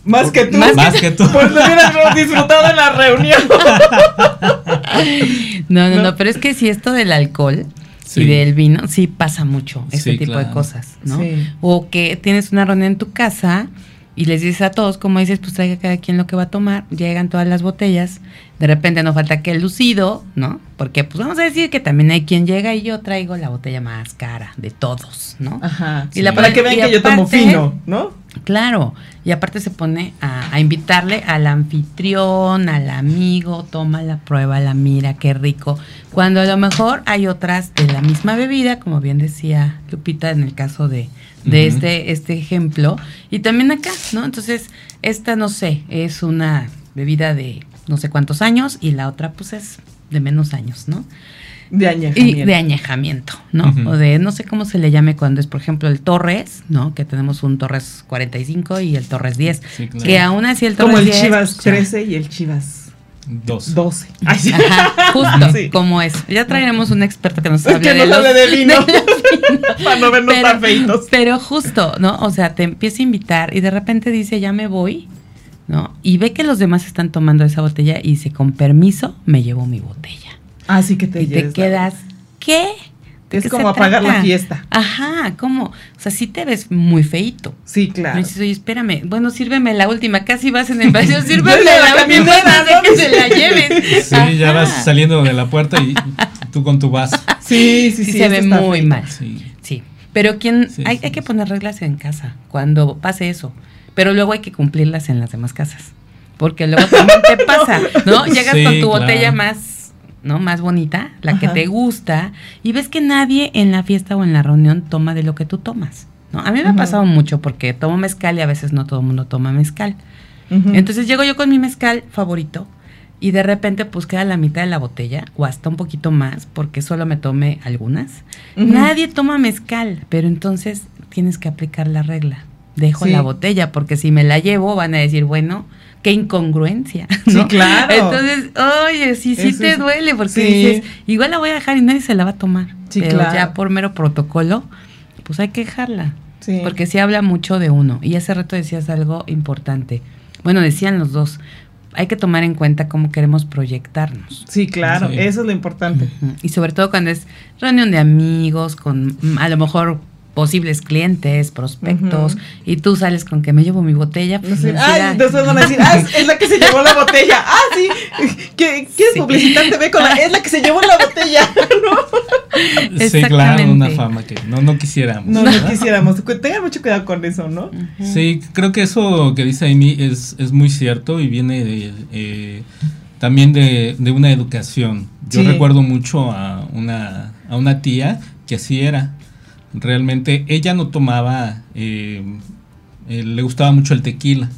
Speaker 2: Más que tú.
Speaker 4: más, que tú.
Speaker 2: Pues lo hubieras disfrutado en la reunión.
Speaker 3: No, no,
Speaker 2: No.
Speaker 3: no, pero es que si esto del alcohol
Speaker 4: Sí.
Speaker 3: y del vino, sí pasa mucho este
Speaker 4: Sí,
Speaker 3: tipo de cosas, ¿no?
Speaker 2: Sí.
Speaker 3: O que tienes una reunión en tu casa y les dices a todos, como dices, pues traiga cada quien lo que va a tomar, llegan todas las botellas, de repente no falta que el lucido, ¿no? Porque pues vamos a decir que también hay quien llega y yo traigo la botella más cara de todos, ¿no?
Speaker 2: Ajá.
Speaker 3: Y la
Speaker 2: para que vean
Speaker 3: y
Speaker 2: que yo tomo fino, ¿no?
Speaker 3: Claro, y aparte se pone a, a invitarle al anfitrión, al amigo, toma la prueba, la mira, qué rico. Cuando a lo mejor hay otras de la misma bebida, como bien decía Lupita en el caso de, de este, este ejemplo, y también acá, ¿no? Entonces, esta, no sé, es una bebida de no sé cuántos años y la otra pues es de menos años, ¿no?
Speaker 2: De
Speaker 3: Y
Speaker 2: añejamiento.
Speaker 3: de añejamiento, ¿no? O de, no sé cómo se le llame cuando es, por ejemplo, el Torres, ¿no? Que tenemos un Torres 45 y el Torres 10.
Speaker 4: Sí, claro.
Speaker 3: Que aún así el Torres
Speaker 2: Como el
Speaker 3: 10,
Speaker 2: Chivas
Speaker 3: pues, ya.
Speaker 2: 13 y el Chivas
Speaker 4: Dos.
Speaker 2: 12. Ay, sí.
Speaker 3: Ajá, justo
Speaker 2: Sí.
Speaker 3: como es. Ya traeremos un experto que nos [laughs]
Speaker 2: Es
Speaker 3: hable
Speaker 2: que
Speaker 3: de
Speaker 2: nos
Speaker 3: los-
Speaker 2: hable de vino. [laughs]
Speaker 3: los vinos. [laughs]
Speaker 2: Para no vernos tan feitos.
Speaker 3: pero justo, ¿no? O sea, te empieza a invitar y de repente dice, ya me voy, ¿no? Y ve que los demás están tomando esa botella y dice, con permiso, me llevo mi botella.
Speaker 2: Así que te
Speaker 3: y te
Speaker 2: lleves la-
Speaker 3: quedas, ¿qué? ¿De
Speaker 2: Es como apagar la fiesta.
Speaker 3: Ajá, ¿cómo? O sea, sí te ves muy feito.
Speaker 2: Sí, claro.
Speaker 3: Me dices, oye, espérame, bueno, sírveme la última, casi vas en el [laughs] vacío, sírveme
Speaker 2: la
Speaker 3: la última [laughs]
Speaker 2: ¿no?
Speaker 3: que se la lleven.
Speaker 4: Sí, ya vas saliendo de la puerta y tú con tu vaso. [laughs]
Speaker 2: Sí, sí,
Speaker 3: Sí,
Speaker 2: sí.
Speaker 3: se ve
Speaker 2: está
Speaker 3: muy
Speaker 2: feito.
Speaker 3: mal.
Speaker 4: Sí.
Speaker 3: Sí, pero quién
Speaker 4: Sí,
Speaker 3: hay,
Speaker 4: sí,
Speaker 3: hay que poner reglas en casa cuando pase eso, pero luego hay que cumplirlas en las demás casas, porque luego también te pasa, ¿no? Llegas
Speaker 4: Sí,
Speaker 3: con tu
Speaker 4: claro.
Speaker 3: botella más, ¿no? Más bonita, la que te gusta, y ves que nadie en la fiesta o en la reunión toma de lo que tú tomas, ¿no? A mí me ha pasado mucho porque tomo mezcal y a veces no todo el mundo toma mezcal. Entonces llego yo con mi mezcal favorito y de repente pues queda la mitad de la botella o hasta un poquito más porque solo me tomé algunas. Nadie toma mezcal, pero entonces tienes que aplicar la regla. Dejo
Speaker 2: Sí.
Speaker 3: la botella porque si me la llevo van a decir, bueno, qué incongruencia. [laughs]
Speaker 2: Sí,
Speaker 3: ¿no?
Speaker 2: claro.
Speaker 3: Entonces, oye, sí, sí
Speaker 2: Eso
Speaker 3: te
Speaker 2: es-
Speaker 3: duele porque
Speaker 2: sí.
Speaker 3: dices, igual la voy a dejar y nadie se la va a tomar.
Speaker 2: Sí,
Speaker 3: pero
Speaker 2: claro.
Speaker 3: ya por mero protocolo, pues hay que dejarla.
Speaker 2: Sí.
Speaker 3: Porque sí habla mucho de uno. Y hace rato decías algo importante. Bueno, decían los dos. Hay que tomar en cuenta cómo queremos proyectarnos.
Speaker 2: Sí, claro.
Speaker 4: Sí.
Speaker 2: Eso es lo importante.
Speaker 3: Y sobre todo cuando es reunión de amigos, con a lo mejor posibles clientes, prospectos, y tú sales con que me llevo mi botella.
Speaker 2: No
Speaker 3: Pues,
Speaker 2: sé,
Speaker 3: decir,
Speaker 2: ay,
Speaker 3: "Ay".
Speaker 2: después van a decir, ah, [laughs] es, la que se llevó la botella. Ah, sí. ¿Qué- ¿Quieres
Speaker 3: Sí.
Speaker 2: publicitarte? Ve con la, es la que se llevó la botella. [laughs]
Speaker 4: Sí, claro, una fama que no, no quisiéramos.
Speaker 2: No, no
Speaker 4: ¿verdad?
Speaker 2: quisiéramos. Cu- Tengan mucho cuidado con eso, ¿no?
Speaker 4: Sí, creo que eso que dice Amy es, es muy cierto y viene de, eh, también de, de una educación. Yo
Speaker 2: Sí.
Speaker 4: recuerdo mucho a una, a una tía que así era. Realmente ella no tomaba, eh, eh, le gustaba mucho el tequila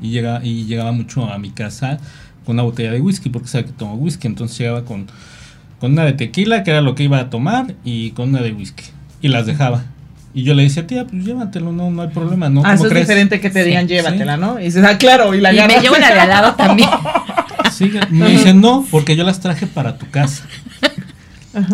Speaker 4: y, llega, y llegaba mucho a mi casa con una botella de whisky porque sabe que tomo whisky. Entonces llegaba con, con una de tequila, que era lo que iba a tomar, y con una de whisky. Y las dejaba. Y yo le decía, tía, pues llévatelo, no, no hay problema, ¿no?
Speaker 2: Ah, eso
Speaker 4: ¿Cómo
Speaker 2: es
Speaker 4: crees?
Speaker 2: diferente que te digan
Speaker 4: Sí,
Speaker 2: llévatela, ¿no? Y dices, ah, claro, y la
Speaker 3: Y me llevo la de al lado también. [laughs]
Speaker 4: Sí, me dice, no, porque yo las traje para tu casa.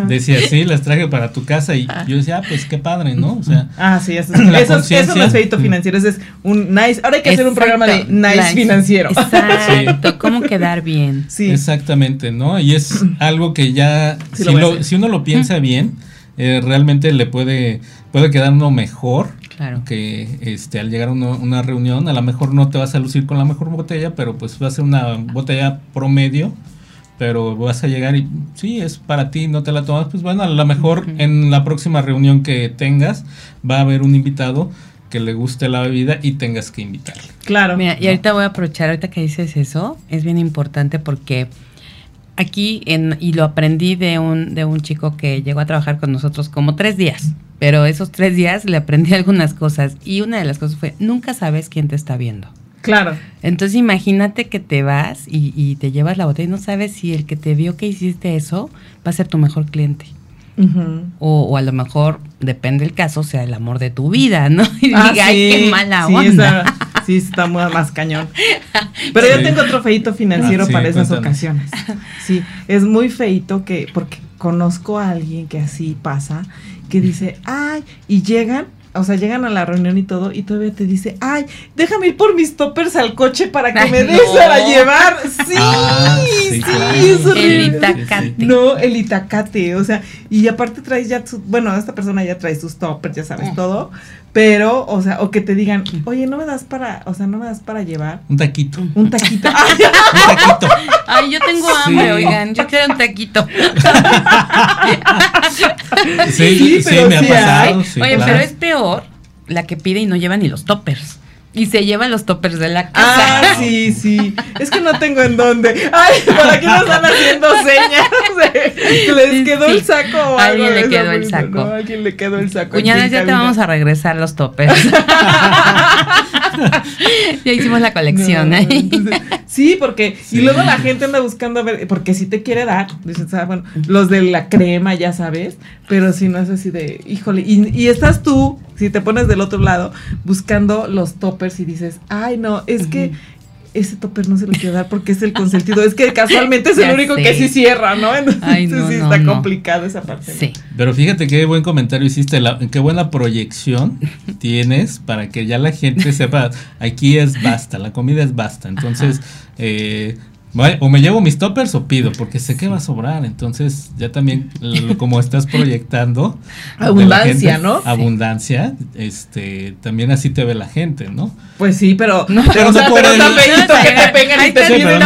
Speaker 4: Decía, [laughs] sí, las traje para tu casa. Y yo decía, ah, pues qué padre, ¿no? O sea,
Speaker 2: Ah, sí, eso,
Speaker 4: La
Speaker 2: eso, es- eso no
Speaker 4: conciencia.
Speaker 2: es feito financiero, eso es un nice. Ahora hay que hacer un programa de nice
Speaker 3: Nice.
Speaker 2: financiero.
Speaker 3: Exacto, [laughs] cómo quedar bien.
Speaker 2: Sí.
Speaker 4: exactamente, ¿no? Y es [clears throat] algo que ya,
Speaker 2: Sí
Speaker 4: si,
Speaker 2: lo
Speaker 4: si uno lo piensa bien, eh, realmente le puede, puede quedar uno mejor.
Speaker 3: Claro.
Speaker 4: Que este, al llegar a uno- una reunión, a lo mejor no te vas a lucir con la mejor botella, pero pues va a ser una botella promedio. Pero vas a llegar y sí, es para ti, no te la tomas. Pues bueno, a lo mejor en la próxima reunión que tengas, va a haber un invitado que le guste la bebida y tengas que invitarle.
Speaker 2: Claro.
Speaker 3: Mira, y ahorita voy a aprovechar, ahorita que dices eso, es bien importante porque aquí, en, y lo aprendí de un, de un chico que llegó a trabajar con nosotros como tres días, pero esos tres días le aprendí [laughs] algunas cosas y una de las cosas fue, nunca sabes quién te está viendo.
Speaker 2: Claro.
Speaker 3: Entonces imagínate que te vas y, y te llevas la botella y no sabes si el que te vio que hiciste eso va a ser tu mejor cliente. O, o a lo mejor, depende del caso, sea el amor de tu vida, ¿no? [laughs] Y
Speaker 2: Ah,
Speaker 3: diga, ay, qué mala
Speaker 2: sí,
Speaker 3: onda.
Speaker 2: Sí, está muy más cañón. [laughs] Pero
Speaker 4: Sí.
Speaker 2: yo tengo otro feito financiero
Speaker 4: Ah, sí,
Speaker 2: para esas
Speaker 4: cuéntanos.
Speaker 2: ocasiones. Sí, es muy feito que, porque conozco a alguien que así pasa, que dice, ay, y llegan, o sea, llegan a la reunión y todo, y todavía te dice, ay, déjame ir por mis toppers al coche para que
Speaker 3: Ay,
Speaker 2: me des
Speaker 3: no.
Speaker 2: para llevar. Sí,
Speaker 4: Ah, sí,
Speaker 2: sí,
Speaker 4: claro.
Speaker 2: es
Speaker 3: El itacate.
Speaker 2: No, el itacate, o sea, y aparte traes ya, su- bueno, esta persona ya trae sus toppers, ya sabes
Speaker 3: Mm.
Speaker 2: todo, pero, o sea, o que te digan, oye, no me das para, o sea, no me das para llevar
Speaker 4: Un taquito.
Speaker 2: un taquito. Ay, [laughs]
Speaker 4: Un taquito.
Speaker 3: Ay, yo tengo
Speaker 4: Sí.
Speaker 3: hambre, oigan, yo quiero un taquito.
Speaker 4: Sí,
Speaker 2: Sí,
Speaker 4: sí,
Speaker 2: pero
Speaker 4: me ha pasado.
Speaker 3: Oye,
Speaker 4: claro.
Speaker 3: pero es peor la que pide y no lleva ni los toppers. Y se llevan los toppers de la casa.
Speaker 2: Ah, [laughs] sí, sí. Es que no tengo en dónde. Ay, por aquí nos están haciendo señas. de- [laughs] Les quedó
Speaker 3: sí.
Speaker 2: el saco o algo
Speaker 3: alguien le quedó el saco.
Speaker 2: No, alguien le quedó el saco.
Speaker 3: Cuñadas, ya te vamos a regresar los toppers. [laughs] [laughs] ya hicimos la colección.
Speaker 2: No,
Speaker 3: ¿eh?
Speaker 2: entonces, sí, porque
Speaker 4: Sí.
Speaker 2: y luego la gente anda buscando a ver, porque si te quiere dar, dices, ah, bueno, los de la crema, ya sabes, pero si no es así de, híjole, y, y estás tú, si te pones del otro lado, buscando los toppers y dices, ay, no, es que ese topper no se lo quiero dar porque es el consentido, es que casualmente es el
Speaker 3: Ya
Speaker 2: único
Speaker 3: sé.
Speaker 2: que sí cierra, ¿no? Entonces
Speaker 3: Ay, no,
Speaker 2: sí
Speaker 3: no,
Speaker 2: está
Speaker 3: no.
Speaker 2: complicado esa parte. ¿no?
Speaker 3: Sí.
Speaker 4: Pero fíjate qué buen comentario hiciste, la- qué buena proyección [laughs] tienes para que ya la gente sepa, aquí es basta, la comida es basta. Entonces, eh, o me llevo mis toppers o pido, porque sé que va a sobrar. Entonces, ya también, lo- como estás proyectando. [laughs]
Speaker 2: Abundancia,
Speaker 4: gente,
Speaker 2: ¿no?
Speaker 4: Abundancia, este, también así te ve la gente, ¿no?
Speaker 2: Pues sí, pero, [laughs]
Speaker 3: No,
Speaker 2: pero,
Speaker 4: no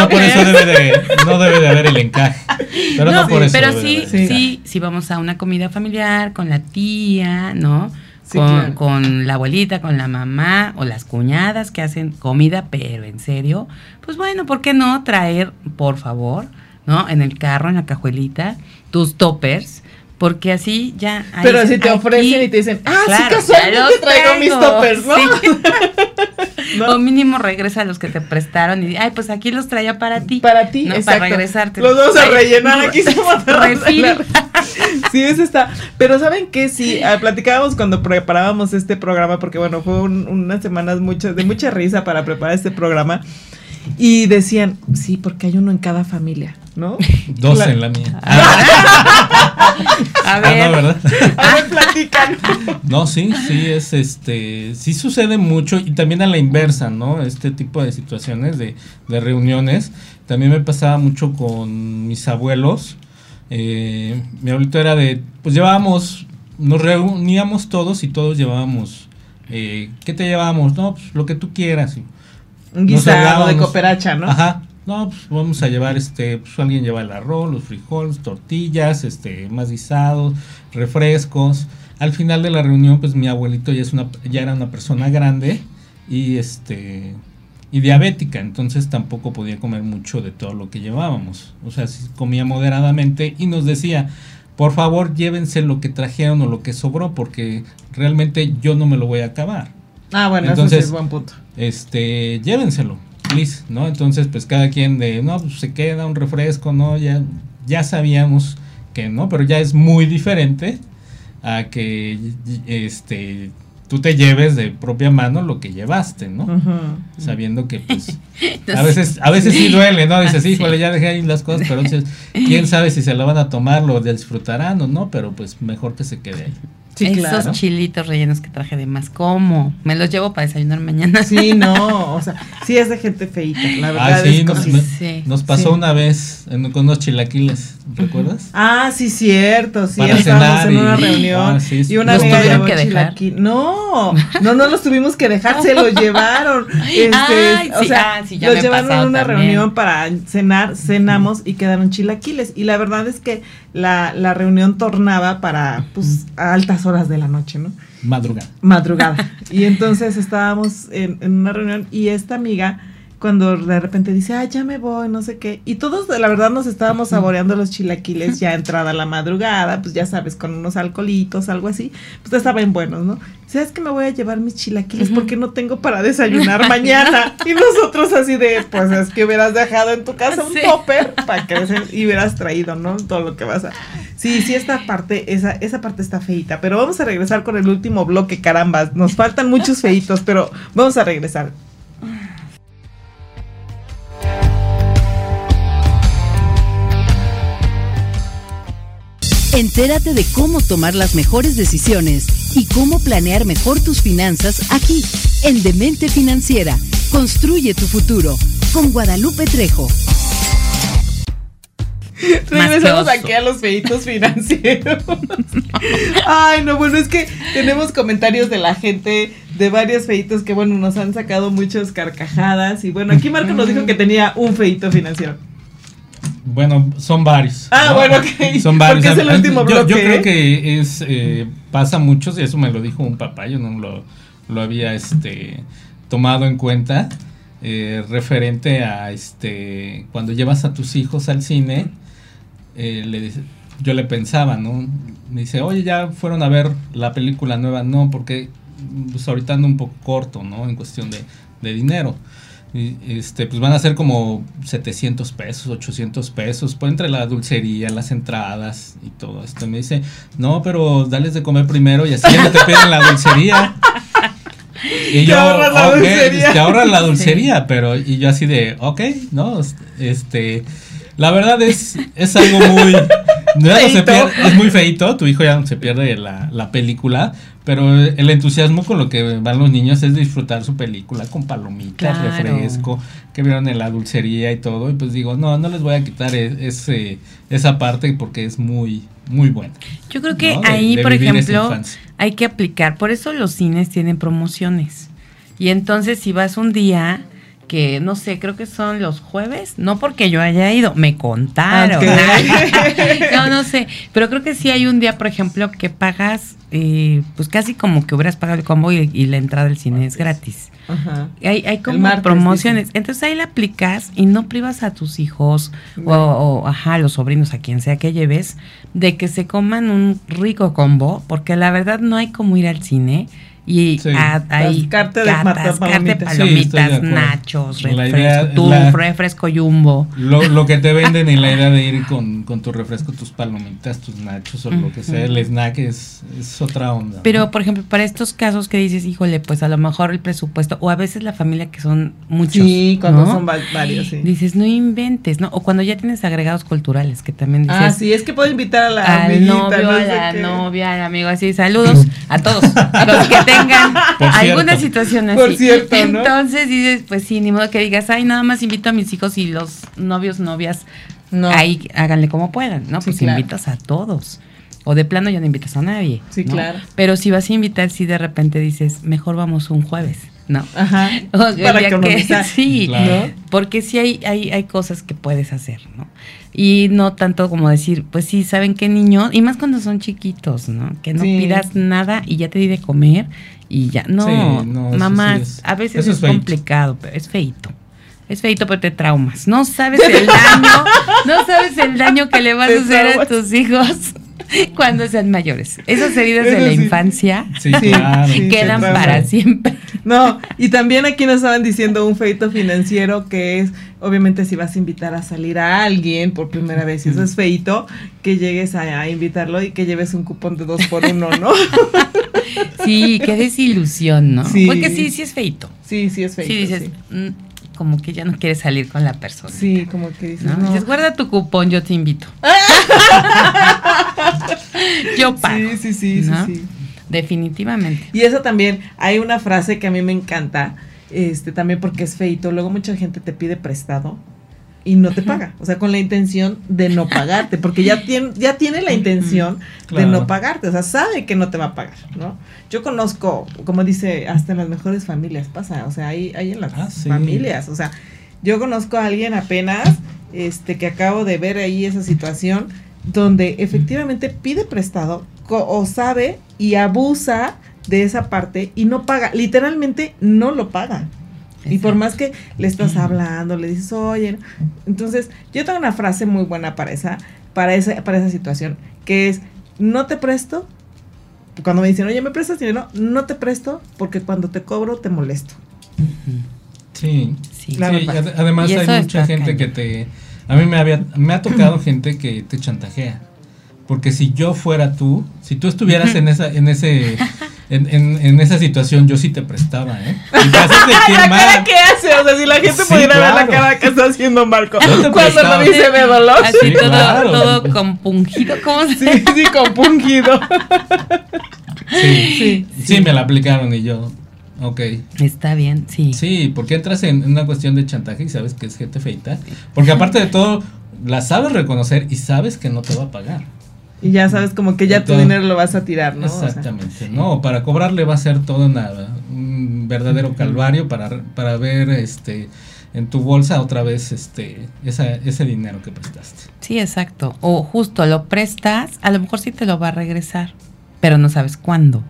Speaker 4: por eso debe de, no debe de haber el encaje. Pero no,
Speaker 3: No,
Speaker 4: por eso.
Speaker 3: pero sí,
Speaker 2: sí.
Speaker 3: sí, sí vamos a una comida familiar con la tía, ¿no?
Speaker 2: Sí,
Speaker 3: con,
Speaker 2: claro.
Speaker 3: con la abuelita, con la mamá o las cuñadas que hacen comida, pero en serio, pues bueno, ¿por qué no traer, por favor, ¿no? En el carro, en la cajuelita, tus toppers, porque así ya...
Speaker 2: Pero si te
Speaker 3: aquí-
Speaker 2: ofrecen y te dicen, ah,
Speaker 3: Claro,
Speaker 2: sí, casualmente traigo mis toppers, ¿no?
Speaker 3: sí.
Speaker 2: ¿No? [laughs]
Speaker 3: O mínimo regresa a los que te prestaron y, ay, pues aquí los traía para ti.
Speaker 2: Para ti,
Speaker 3: No,
Speaker 2: exacto.
Speaker 3: para regresarte.
Speaker 2: Los vamos a rellenar [laughs] aquí.
Speaker 3: Refil.
Speaker 2: Sí, eso está. Pero ¿saben qué? Sí, ah, platicábamos cuando preparábamos este programa, porque bueno, fue un- unas semanas muchas de mucha risa para preparar este programa. Y decían, sí, porque hay uno en cada familia, ¿no?
Speaker 4: Dos en la mía. [laughs]
Speaker 3: A
Speaker 4: Ah,
Speaker 3: ver,
Speaker 4: no, ¿verdad?
Speaker 2: A ver, platican.
Speaker 4: No, sí, sí, es este, sí sucede mucho y también a la inversa, ¿no? Este tipo de situaciones de, de reuniones. También me pasaba mucho con mis abuelos. Eh, mi abuelito era de, pues llevábamos, nos reuníamos todos y todos llevábamos, eh, ¿qué te llevábamos? No, pues lo que tú quieras.
Speaker 2: Un guisado de cooperacha, ¿no?
Speaker 4: Ajá. No, pues vamos a llevar este, pues alguien lleva el arroz, los frijoles, tortillas, este, más guisados, refrescos. Al final de la reunión, pues mi abuelito ya es una, ya era una persona grande y este y diabética, entonces tampoco podía comer mucho de todo lo que llevábamos. O sea, comía moderadamente y nos decía, por favor llévense lo que trajeron o lo que sobró, porque realmente yo no me lo voy a acabar
Speaker 2: Ah, bueno, eso
Speaker 4: Entonces-
Speaker 2: sí es buen punto.
Speaker 4: este, llévenselo, please, ¿no? Entonces, pues cada quien de, no, pues se queda un refresco, ¿no? Ya, ya sabíamos que no, pero ya es muy diferente a que este tú te lleves de propia mano lo que llevaste, ¿no? Sabiendo que pues [laughs] a veces a veces sí duele, ¿no? Dices, [laughs] híjole, ya dejé ahí las cosas, pero quién sabe si se lo van a tomar, lo disfrutarán o no, pero pues mejor que se quede ahí.
Speaker 3: Esos chilitos rellenos que traje de más, ¿cómo? Me los llevo para desayunar mañana.
Speaker 2: Sí, no, [laughs] o sea, sí es de gente feita, la ah, verdad.
Speaker 4: sí, nos, pasó una vez con unos chilaquiles, ¿recuerdas?
Speaker 2: Ah, sí, cierto, sí, estábamos en una reunión ah, y una amiga llevó chilaquiles. No, no, no los tuvimos que dejar, se los [laughs] llevaron. Este, o sea, ah, los llevaron a una reunión para cenar, cenamos y quedaron chilaquiles. Y la verdad es que la, la reunión tornaba para, pues, a altas horas de la noche, ¿no?
Speaker 4: Madrugada.
Speaker 2: Madrugada. Y entonces estábamos en, en una reunión y esta amiga cuando de repente dice, ay, ya me voy, no sé qué. Y todos, la verdad, nos estábamos saboreando los chilaquiles ya entrada la madrugada, pues ya sabes, con unos alcoholitos, algo así, pues estaban buenos, ¿no? ¿Sabes que me voy a llevar mis chilaquiles porque no tengo para desayunar mañana? [laughs] Y nosotros así de, pues es que hubieras dejado en tu casa un topper para que y hubieras traído, ¿no? Todo lo que vas a... Sí, sí, esta parte, esa, esa parte está feita, pero vamos a regresar con el último bloque, caramba, nos faltan muchos feitos, pero vamos a regresar.
Speaker 1: Entérate de cómo tomar las mejores decisiones y cómo planear mejor tus finanzas aquí, en Demente Financiera. Construye tu futuro con Guadalupe Trejo.
Speaker 2: Regresamos aquí a los feitos financieros. [laughs] Ay, no, bueno, es que tenemos comentarios de la gente de varios feitos que, bueno, nos han sacado muchas carcajadas. Y bueno, aquí Marco nos dijo que tenía un feito financiero.
Speaker 4: Bueno, son varios.
Speaker 2: Ah, bueno,
Speaker 4: Son varios. es el último yo, yo, creo que es eh, pasa mucho, y eso me lo dijo un papá, yo no lo, lo había este tomado en cuenta. Eh, referente a este cuando llevas a tus hijos al cine, eh, le, yo le pensaba, ¿no? Me dice, oye, ya fueron a ver la película nueva, no, porque pues, ahorita ando un poco corto, ¿no? En cuestión de, de dinero este, pues van a ser como 700 pesos, 800 pesos, pues entre la dulcería, las entradas y todo esto. me dice, no, pero dales de comer primero y así ya no te piden la dulcería. Y yo, ok, te ahorran la dulcería, pero, y yo así de, ok, no, este, la verdad es, es algo muy, es muy feito, tu hijo ya no se pierde la, la película, pero el entusiasmo con lo que van los niños es disfrutar su película con palomitas, refresco, que vieron en la dulcería y todo. Y pues digo, no, no les voy a quitar e-, ese, esa parte porque es muy, muy buena.
Speaker 3: Yo creo que ahí, por ejemplo, hay que aplicar. Por eso los cines tienen promociones. Y entonces si vas un día que no sé, creo que son los jueves, no porque yo haya ido, me contaron. [laughs] no, no sé, pero creo que sí hay un día, por ejemplo, que pagas, eh, pues casi como que hubieras pagado el combo y, la entrada del cine es gratis. Ajá. Hay, hay como promociones. Entonces ahí la aplicas y no privas a tus hijos o, o, ajá, a los sobrinos, a quien sea que lleves, de que se coman un rico combo, porque la verdad no hay como ir al cine y hay
Speaker 2: carte de
Speaker 3: palomitas, nachos, refresco, tu refresco jumbo.
Speaker 4: Lo, lo, que te venden y la idea de ir con, [laughs] con, tu refresco, tus palomitas, tus nachos o lo que sea, el snack es, es otra onda.
Speaker 3: Pero, por ejemplo, para estos casos que dices, híjole, pues a lo mejor el presupuesto, o a veces la familia que son muchos.
Speaker 2: Sí, cuando son varios, sí.
Speaker 3: Dices, no inventes, ¿no? O cuando ya tienes agregados culturales, que también dices.
Speaker 2: Ah, sí, es que puedo invitar a la
Speaker 3: al novio, a la novia, al amigo, así, saludos a todos. los que tengan alguna situación así.
Speaker 2: Por cierto,
Speaker 3: Entonces dices, pues sí, ni modo que digas, ay, nada más invito a mis hijos y los novios, novias, no. ahí háganle como puedan, ¿no? pues invitas a todos. O de plano ya no invitas a nadie.
Speaker 2: Sí, claro.
Speaker 3: Pero si vas a invitar, si de repente dices, mejor vamos un jueves. No.
Speaker 2: Ajá. Para
Speaker 3: que, [laughs] Sí, ¿no? porque sí hay, hay, hay cosas que puedes hacer, ¿no? Y no tanto como decir, pues sí, saben qué niño, y más cuando son chiquitos, ¿no? Que no pidas nada y ya te di de comer y ya. No, mamá, a veces es, complicado, pero es feito. Es feito, pero te traumas. No sabes el daño, no sabes el daño que le vas a hacer a tus hijos [laughs] Cuando sean mayores. Esas heridas de la
Speaker 2: sí.
Speaker 3: infancia
Speaker 4: Sí, [laughs] claro.
Speaker 2: sí.
Speaker 3: quedan para siempre.
Speaker 2: No, y también aquí nos estaban diciendo un feito financiero que es, obviamente, si vas a invitar a salir a alguien por primera vez, y eso es feito, que llegues a, a invitarlo y que lleves un cupón de dos por uno, ¿no? [laughs]
Speaker 3: Sí, qué desilusión, ¿no?
Speaker 2: Sí.
Speaker 3: Porque sí, sí es feito.
Speaker 2: Sí, sí es feito.
Speaker 3: Sí, dices, mm, como que ya no quieres salir con la persona.
Speaker 2: Sí, como que dices,
Speaker 3: ¿no?
Speaker 2: no.
Speaker 3: Dices, guarda tu cupón, yo te invito. [laughs] yo pago.
Speaker 2: Sí, sí, sí,
Speaker 3: ¿no?
Speaker 2: sí, sí.
Speaker 3: Definitivamente.
Speaker 2: Y eso también, hay una frase que a mí me encanta, este, también porque es feito. Luego mucha gente te pide prestado y no te paga. O sea, con la intención de no pagarte, porque ya tiene, ya tiene la intención de no pagarte. O sea, sabe que no te va a pagar, ¿no? Yo conozco, como dice, hasta en las mejores familias pasa. O sea, hay, hay en las
Speaker 4: Ah, sí.
Speaker 2: familias. O sea, yo conozco a alguien apenas, este, que acabo de ver ahí esa situación, donde efectivamente pide prestado o sabe y abusa de esa parte y no paga, literalmente no lo paga. Y por más que le estás hablando, le dices, oye, entonces yo tengo una frase muy buena para esa, para esa, para esa situación, que es, no te presto, cuando me dicen, oye, ¿me prestas dinero? No te presto porque cuando te cobro te molesto.
Speaker 4: Sí.
Speaker 3: Sí.
Speaker 4: Sí, además hay mucha gente
Speaker 3: cañón.
Speaker 4: que te... A mí me, había, me ha tocado [clears throat] gente que te chantajea. Porque si yo fuera tú, si tú estuvieras en esa, en ese, en, en- en esa situación, yo sí te prestaba, ¿eh? Y te haces [laughs]
Speaker 2: la cara que hace, o sea, si la gente
Speaker 4: Sí,
Speaker 2: pudiera ver la cara que está haciendo Marco cuando lo dice de dolor.
Speaker 3: Así
Speaker 4: Sí,
Speaker 3: todo,
Speaker 4: claro.
Speaker 3: todo compungido. ¿Cómo se
Speaker 2: Sí, sí, compungido.
Speaker 4: Sí,
Speaker 2: Sí,
Speaker 4: sí, me la aplicaron y yo, ok.
Speaker 3: Está bien, sí.
Speaker 4: Sí, porque entras en una cuestión de chantaje y sabes que es gente feita. Porque aparte de todo, la sabes reconocer y sabes que no te va a pagar.
Speaker 2: Y ya sabes como que ya tu dinero lo vas a tirar, ¿no? O sea,
Speaker 4: Exactamente. No, para cobrarle va a ser todo nada, un verdadero calvario para, para ver este en tu bolsa otra vez este esa, ese dinero que prestaste.
Speaker 3: Sí, exacto. O justo lo prestas, a lo mejor sí te lo va a regresar, pero no sabes cuándo.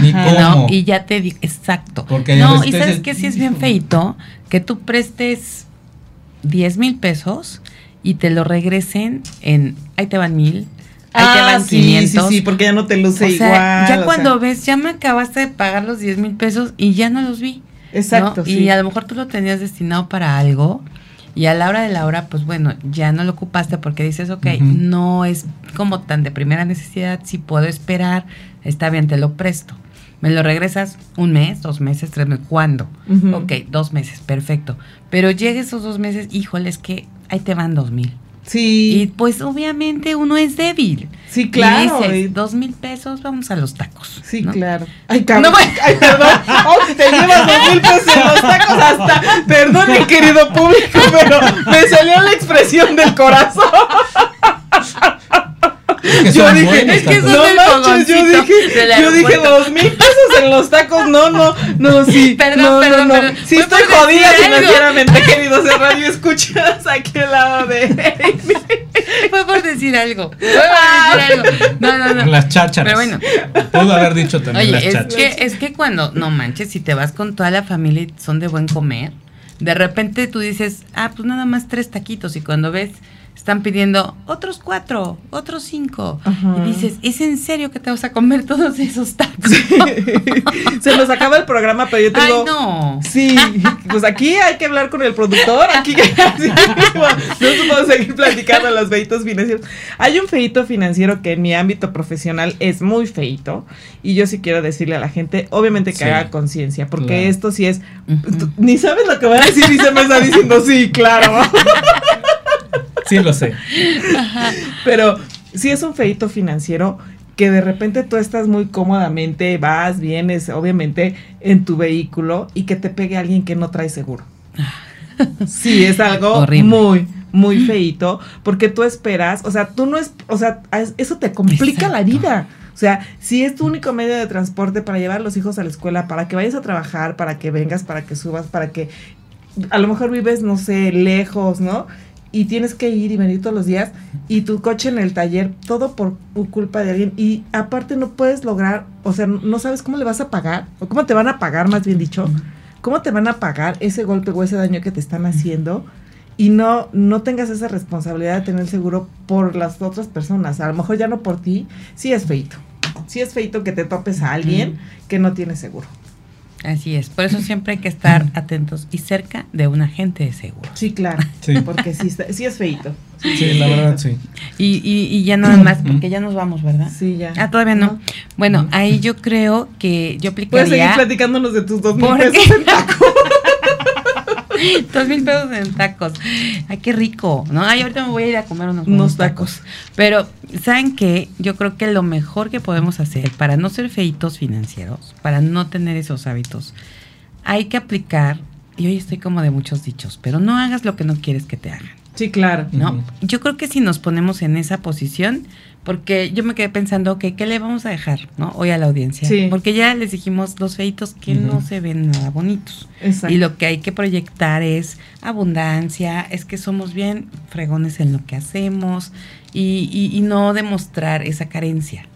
Speaker 4: Ni
Speaker 2: Ajá.
Speaker 4: cómo.
Speaker 3: No, y ya te digo, exacto.
Speaker 4: Porque ya
Speaker 3: no, y
Speaker 4: que
Speaker 3: sabes que sí es bien feito que tú prestes 10 mil pesos y te lo regresen en, ahí te van mil, ahí te
Speaker 2: Ah,
Speaker 3: van
Speaker 2: sí,
Speaker 3: 500.
Speaker 2: sí, sí, porque ya no te luce
Speaker 3: o sea,
Speaker 2: igual.
Speaker 3: ya cuando
Speaker 2: sea,
Speaker 3: ves, ya me acabaste de pagar los 10 mil pesos y ya no los vi. ¿no?
Speaker 2: Exacto, sí.
Speaker 3: Y a lo mejor tú lo tenías destinado para algo y a la hora de la hora, pues bueno, ya no lo ocupaste porque dices, ok, no es como tan de primera necesidad, si puedo esperar, está bien, te lo presto. Me lo regresas un mes, dos meses, tres meses, ¿cuándo?
Speaker 2: Ujú.
Speaker 3: Ok, dos meses, perfecto. Pero llega esos dos meses, híjole, es que ahí te van dos mil. Y
Speaker 2: Sí,
Speaker 3: pues obviamente uno es débil.
Speaker 2: sí, claro.
Speaker 3: Y
Speaker 2: y-
Speaker 3: dices, dos mil pesos, vamos a los tacos.
Speaker 2: Sí,
Speaker 3: ¿no?
Speaker 2: claro. Ay, cabrón.
Speaker 3: No.
Speaker 2: Ay, perdón. Oh, te llevas dos mil pesos en los tacos hasta. Perdón, mi querido público, pero me salió la expresión del corazón.
Speaker 4: Es que
Speaker 2: Yo dije,
Speaker 4: buenos
Speaker 3: es que
Speaker 4: tacos.
Speaker 3: son
Speaker 2: No
Speaker 3: del
Speaker 2: manches, yo dije,
Speaker 3: del
Speaker 2: yo dije dos mil pesos en los tacos. No, no, no, sí. [laughs]
Speaker 3: Perdón,
Speaker 2: no,
Speaker 3: perdón,
Speaker 2: no, no.
Speaker 3: perdón.
Speaker 2: Sí
Speaker 3: ¿Me
Speaker 2: estoy jodida financieramente, queridos de radio. Escuchas aquí al lado de. [laughs]
Speaker 3: Fue por decir algo. Fue por decir algo. No, no, no.
Speaker 4: Las chácharas.
Speaker 3: Pero bueno.
Speaker 4: Pudo haber dicho también las
Speaker 3: es
Speaker 4: chácharas.
Speaker 3: que, es que cuando, no manches, si te vas con toda la familia y son de buen comer, de repente tú dices, ah, pues nada más tres taquitos. Y cuando ves, están pidiendo otros cuatro, otros cinco.
Speaker 2: Ajá.
Speaker 3: Y dices, ¿es en serio que te vas a comer todos esos tacos? [laughs]
Speaker 2: Se nos acaba el programa, pero yo tengo.
Speaker 3: Ay, no.
Speaker 2: Sí, pues aquí hay que hablar con el productor, aquí [laughs] sí, no podemos seguir platicando los feitos financieros. Hay un feito financiero que en mi ámbito profesional es muy feito y yo sí quiero decirle a la gente, obviamente que
Speaker 4: Sí,
Speaker 2: haga conciencia, porque
Speaker 4: claro.
Speaker 2: esto sí es, ni sabes lo que voy a decir y se me está diciendo sí, claro, [laughs]
Speaker 4: Sí lo sé.
Speaker 2: pero sí es un feito financiero que de repente tú estás muy cómodamente, vas, vienes, obviamente, en tu vehículo y que te pegue alguien que no trae seguro. Sí, es algo
Speaker 3: Horrible.
Speaker 2: muy, muy feito, porque tú esperas, o sea, tú no es, o sea, es- eso te complica la vida. O sea, si es tu único medio de transporte para llevar a los hijos a la escuela, para que vayas a trabajar, para que vengas, para que subas, para que a lo mejor vives, no sé, lejos, ¿no? Y tienes que ir y venir todos los días y tu coche en el taller, todo por culpa de alguien. Y aparte no puedes lograr, o sea, no sabes cómo le vas a pagar, o cómo te van a pagar, más bien dicho, cómo te van a pagar ese golpe o ese daño que te están haciendo. y no, no tengas esa responsabilidad de tener seguro por las otras personas. A lo mejor ya no por ti, sí es feito. Sí es feito que te topes a alguien que no tiene seguro.
Speaker 3: Así es, por eso siempre hay que estar atentos y cerca de un agente de seguro.
Speaker 2: Sí, claro,
Speaker 4: Sí.
Speaker 2: porque sí, está- sí es feito.
Speaker 4: Sí, la verdad, sí.
Speaker 3: Y, y, y ya nada más, porque ya nos vamos, ¿verdad?
Speaker 2: Sí, ya.
Speaker 3: Ah, todavía no. Bueno, ahí yo creo que yo
Speaker 2: Puedes seguir
Speaker 3: aplicaría
Speaker 2: platicándonos de tus dos mil
Speaker 3: ¿Por
Speaker 2: pesos en [laughs] taco. [laughs]
Speaker 3: dos mil pesos en tacos. Ay, qué rico, ¿no? Ay, ahorita me voy a ir a comer unos,
Speaker 2: Unos tacos.
Speaker 3: Pero, ¿saben qué? Yo creo que lo mejor que podemos hacer para no ser feitos financieros, para no tener esos hábitos, hay que aplicar, y hoy estoy como de muchos dichos, pero no hagas lo que no quieres que te hagan.
Speaker 2: Sí, claro.
Speaker 3: ¿no? Yo creo que si nos ponemos en esa posición, porque yo me quedé pensando, que ¿qué le vamos a dejar, no? Hoy a la audiencia.
Speaker 2: Sí.
Speaker 3: Porque ya les dijimos los feitos que no se ven nada bonitos.
Speaker 2: Exacto.
Speaker 3: Y lo que hay que proyectar es abundancia, es que somos bien fregones en lo que hacemos y, y- y no demostrar esa carencia.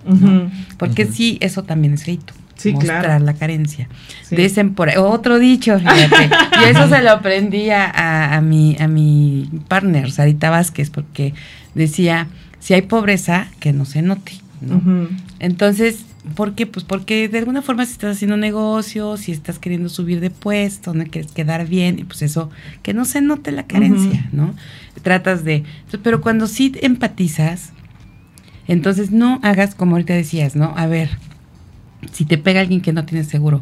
Speaker 3: Porque sí, eso también es feito.
Speaker 2: Sí,
Speaker 3: mostrar
Speaker 2: claro.
Speaker 3: la carencia.
Speaker 2: Sí.
Speaker 3: Dicen por otro dicho, fíjate. [laughs] y eso se lo aprendí a, mi, a mi partner, Sarita Vázquez, porque decía, si hay pobreza, que no se note. ¿no? Entonces, ¿por qué? Pues porque de alguna forma si estás haciendo negocios, si estás queriendo subir de puesto, no quieres quedar bien, y pues eso, que no se note la carencia, ¿no? Tratas de... Pero cuando sí empatizas, entonces no hagas como ahorita decías, ¿no? A ver, si te pega alguien que no tiene seguro,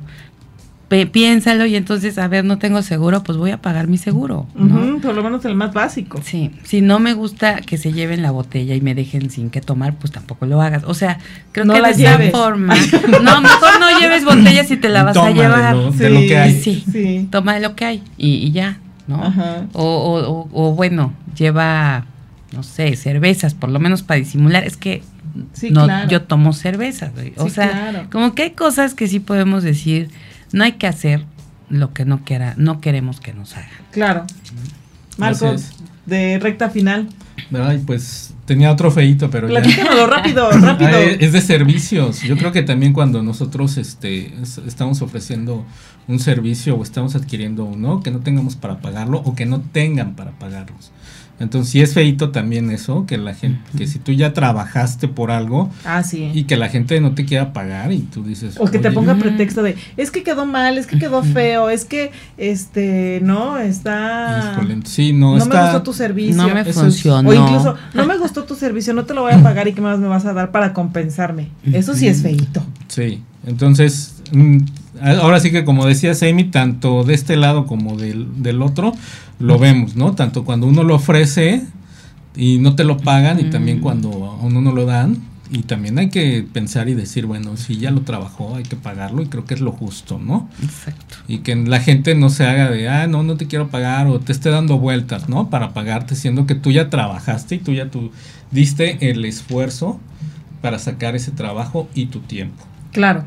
Speaker 3: pe- piénsalo y entonces, a ver, no tengo seguro, pues voy a pagar mi seguro, ¿no?
Speaker 2: Por lo menos el más básico.
Speaker 3: Sí, si no me gusta que se lleven la botella y me dejen sin que tomar, pues tampoco lo hagas. O sea, creo
Speaker 2: No
Speaker 3: que
Speaker 2: la
Speaker 3: de esa
Speaker 2: lleves.
Speaker 3: forma. [laughs] No, mejor no lleves botellas si te la vas
Speaker 4: Toma
Speaker 3: a
Speaker 4: de
Speaker 3: llevar.
Speaker 4: lo- de lo que hay.
Speaker 3: Sí.
Speaker 2: Sí.
Speaker 3: Toma de lo que hay y, y ya, ¿no?
Speaker 2: Ajá.
Speaker 3: O, o, o, o bueno, lleva, no sé, cervezas, por lo menos para disimular. Es que
Speaker 2: Sí,
Speaker 3: no,
Speaker 2: claro.
Speaker 3: yo tomo cerveza. güey. O
Speaker 2: Sí,
Speaker 3: sea,
Speaker 2: claro.
Speaker 3: como que hay cosas que sí podemos decir, no hay que hacer lo que no quiera, no queremos que nos hagan.
Speaker 2: Claro. Marco,
Speaker 4: Así es.
Speaker 2: de recta final.
Speaker 4: Ay, pues tenía otro feito, pero.
Speaker 2: Platícanoslo rápido, [laughs] rápido.
Speaker 4: Es- es de servicios. Yo creo que también cuando nosotros este, es- estamos ofreciendo un servicio o estamos adquiriendo uno, que no tengamos para pagarlo o que no tengan para pagarlos. Entonces, sí es feito también eso, que la gente, que si tú ya trabajaste por algo
Speaker 2: Ah, sí.
Speaker 4: y que la gente no te quiera pagar y tú dices...
Speaker 2: O que te
Speaker 4: "Oye,
Speaker 2: ponga pretexto de, es que quedó mal, es que quedó feo, es que, este, no, está...
Speaker 4: híjole, sí, no,
Speaker 2: No, me gustó tu servicio.
Speaker 3: No me
Speaker 4: Eso es-
Speaker 3: funcionó.
Speaker 2: O incluso, no me gustó tu servicio, no te lo voy a pagar y qué más me vas a dar para compensarme. Eso sí es feito.
Speaker 4: Sí, entonces, mm, ahora sí que como decía Amy, tanto de este lado como del, del otro, lo vemos, ¿no? Tanto cuando uno lo ofrece y no te lo pagan y también
Speaker 3: Mm.
Speaker 4: cuando a uno no lo dan. Y también hay que pensar y decir, bueno, si ya lo trabajó, hay que pagarlo y creo que es lo justo, ¿no?
Speaker 3: Exacto.
Speaker 4: Y que la gente no se haga de, ah, no, no te quiero pagar o te esté dando vueltas, ¿no? Para pagarte, siendo que tú ya trabajaste y tú ya tú diste el esfuerzo para sacar ese trabajo y tu tiempo.
Speaker 2: Claro.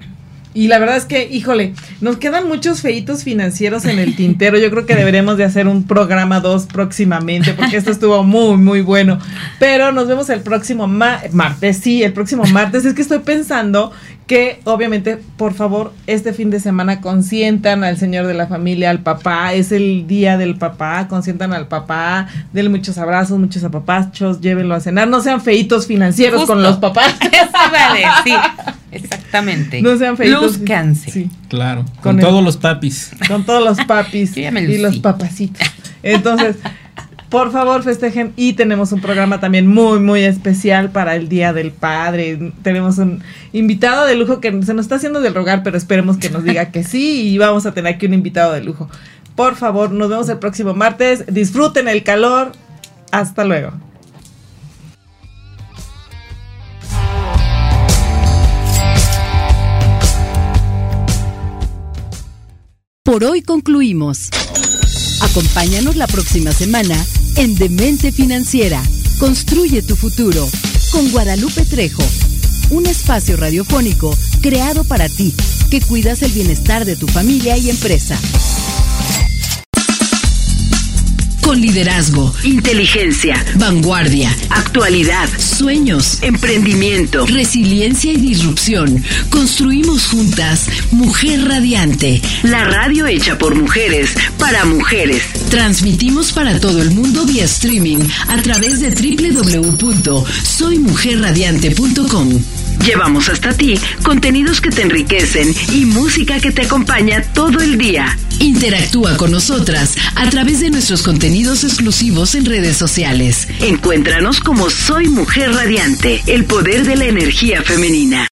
Speaker 2: Y la verdad es que, híjole, nos quedan muchos feitos financieros en el tintero. Yo creo que deberemos de hacer un programa 2 próximamente, porque esto estuvo muy, muy bueno. Pero nos vemos el próximo ma- martes, sí, el próximo martes. Es que estoy pensando que, obviamente, por favor, este fin de semana consientan al señor de la familia, al papá. Es el día del papá, consientan al papá, denle muchos abrazos, muchos apapachos, llévenlo a cenar. No sean feitos financieros
Speaker 3: Justo.
Speaker 2: con los papás.
Speaker 3: Eso a decir. Exactamente.
Speaker 2: No sean feitos.
Speaker 3: Lúzcanse.
Speaker 2: Sí.
Speaker 4: Claro,
Speaker 2: Con
Speaker 4: con,
Speaker 2: el-
Speaker 4: todos los papis.
Speaker 2: con todos los papis [laughs] y
Speaker 3: lucí.
Speaker 2: los papacitos. [laughs] Entonces, por favor, festejen y tenemos un programa también muy, muy especial para el Día del Padre. Tenemos un invitado de lujo que se nos está haciendo del rogar, pero esperemos que nos diga que sí y vamos a tener aquí un invitado de lujo. Por favor, nos vemos el próximo martes. Disfruten el calor. Hasta luego.
Speaker 1: Por hoy concluimos. Acompáñanos la próxima semana en Demente Financiera. Construye tu futuro con Guadalupe Trejo. Un espacio radiofónico creado para ti, que cuidas el bienestar de tu familia y empresa. Con liderazgo, inteligencia, vanguardia, actualidad, sueños, emprendimiento, resiliencia y disrupción. Construimos juntas Mujer Radiante, la radio hecha por mujeres para mujeres. Transmitimos para todo el mundo vía streaming a través de www.soymujerradiante.com. Llevamos hasta ti contenidos que te enriquecen y música que te acompaña todo el día. Interactúa con nosotras a través de nuestros contenidos exclusivos en redes sociales. Encuéntranos como Soy Mujer Radiante, el poder de la energía femenina.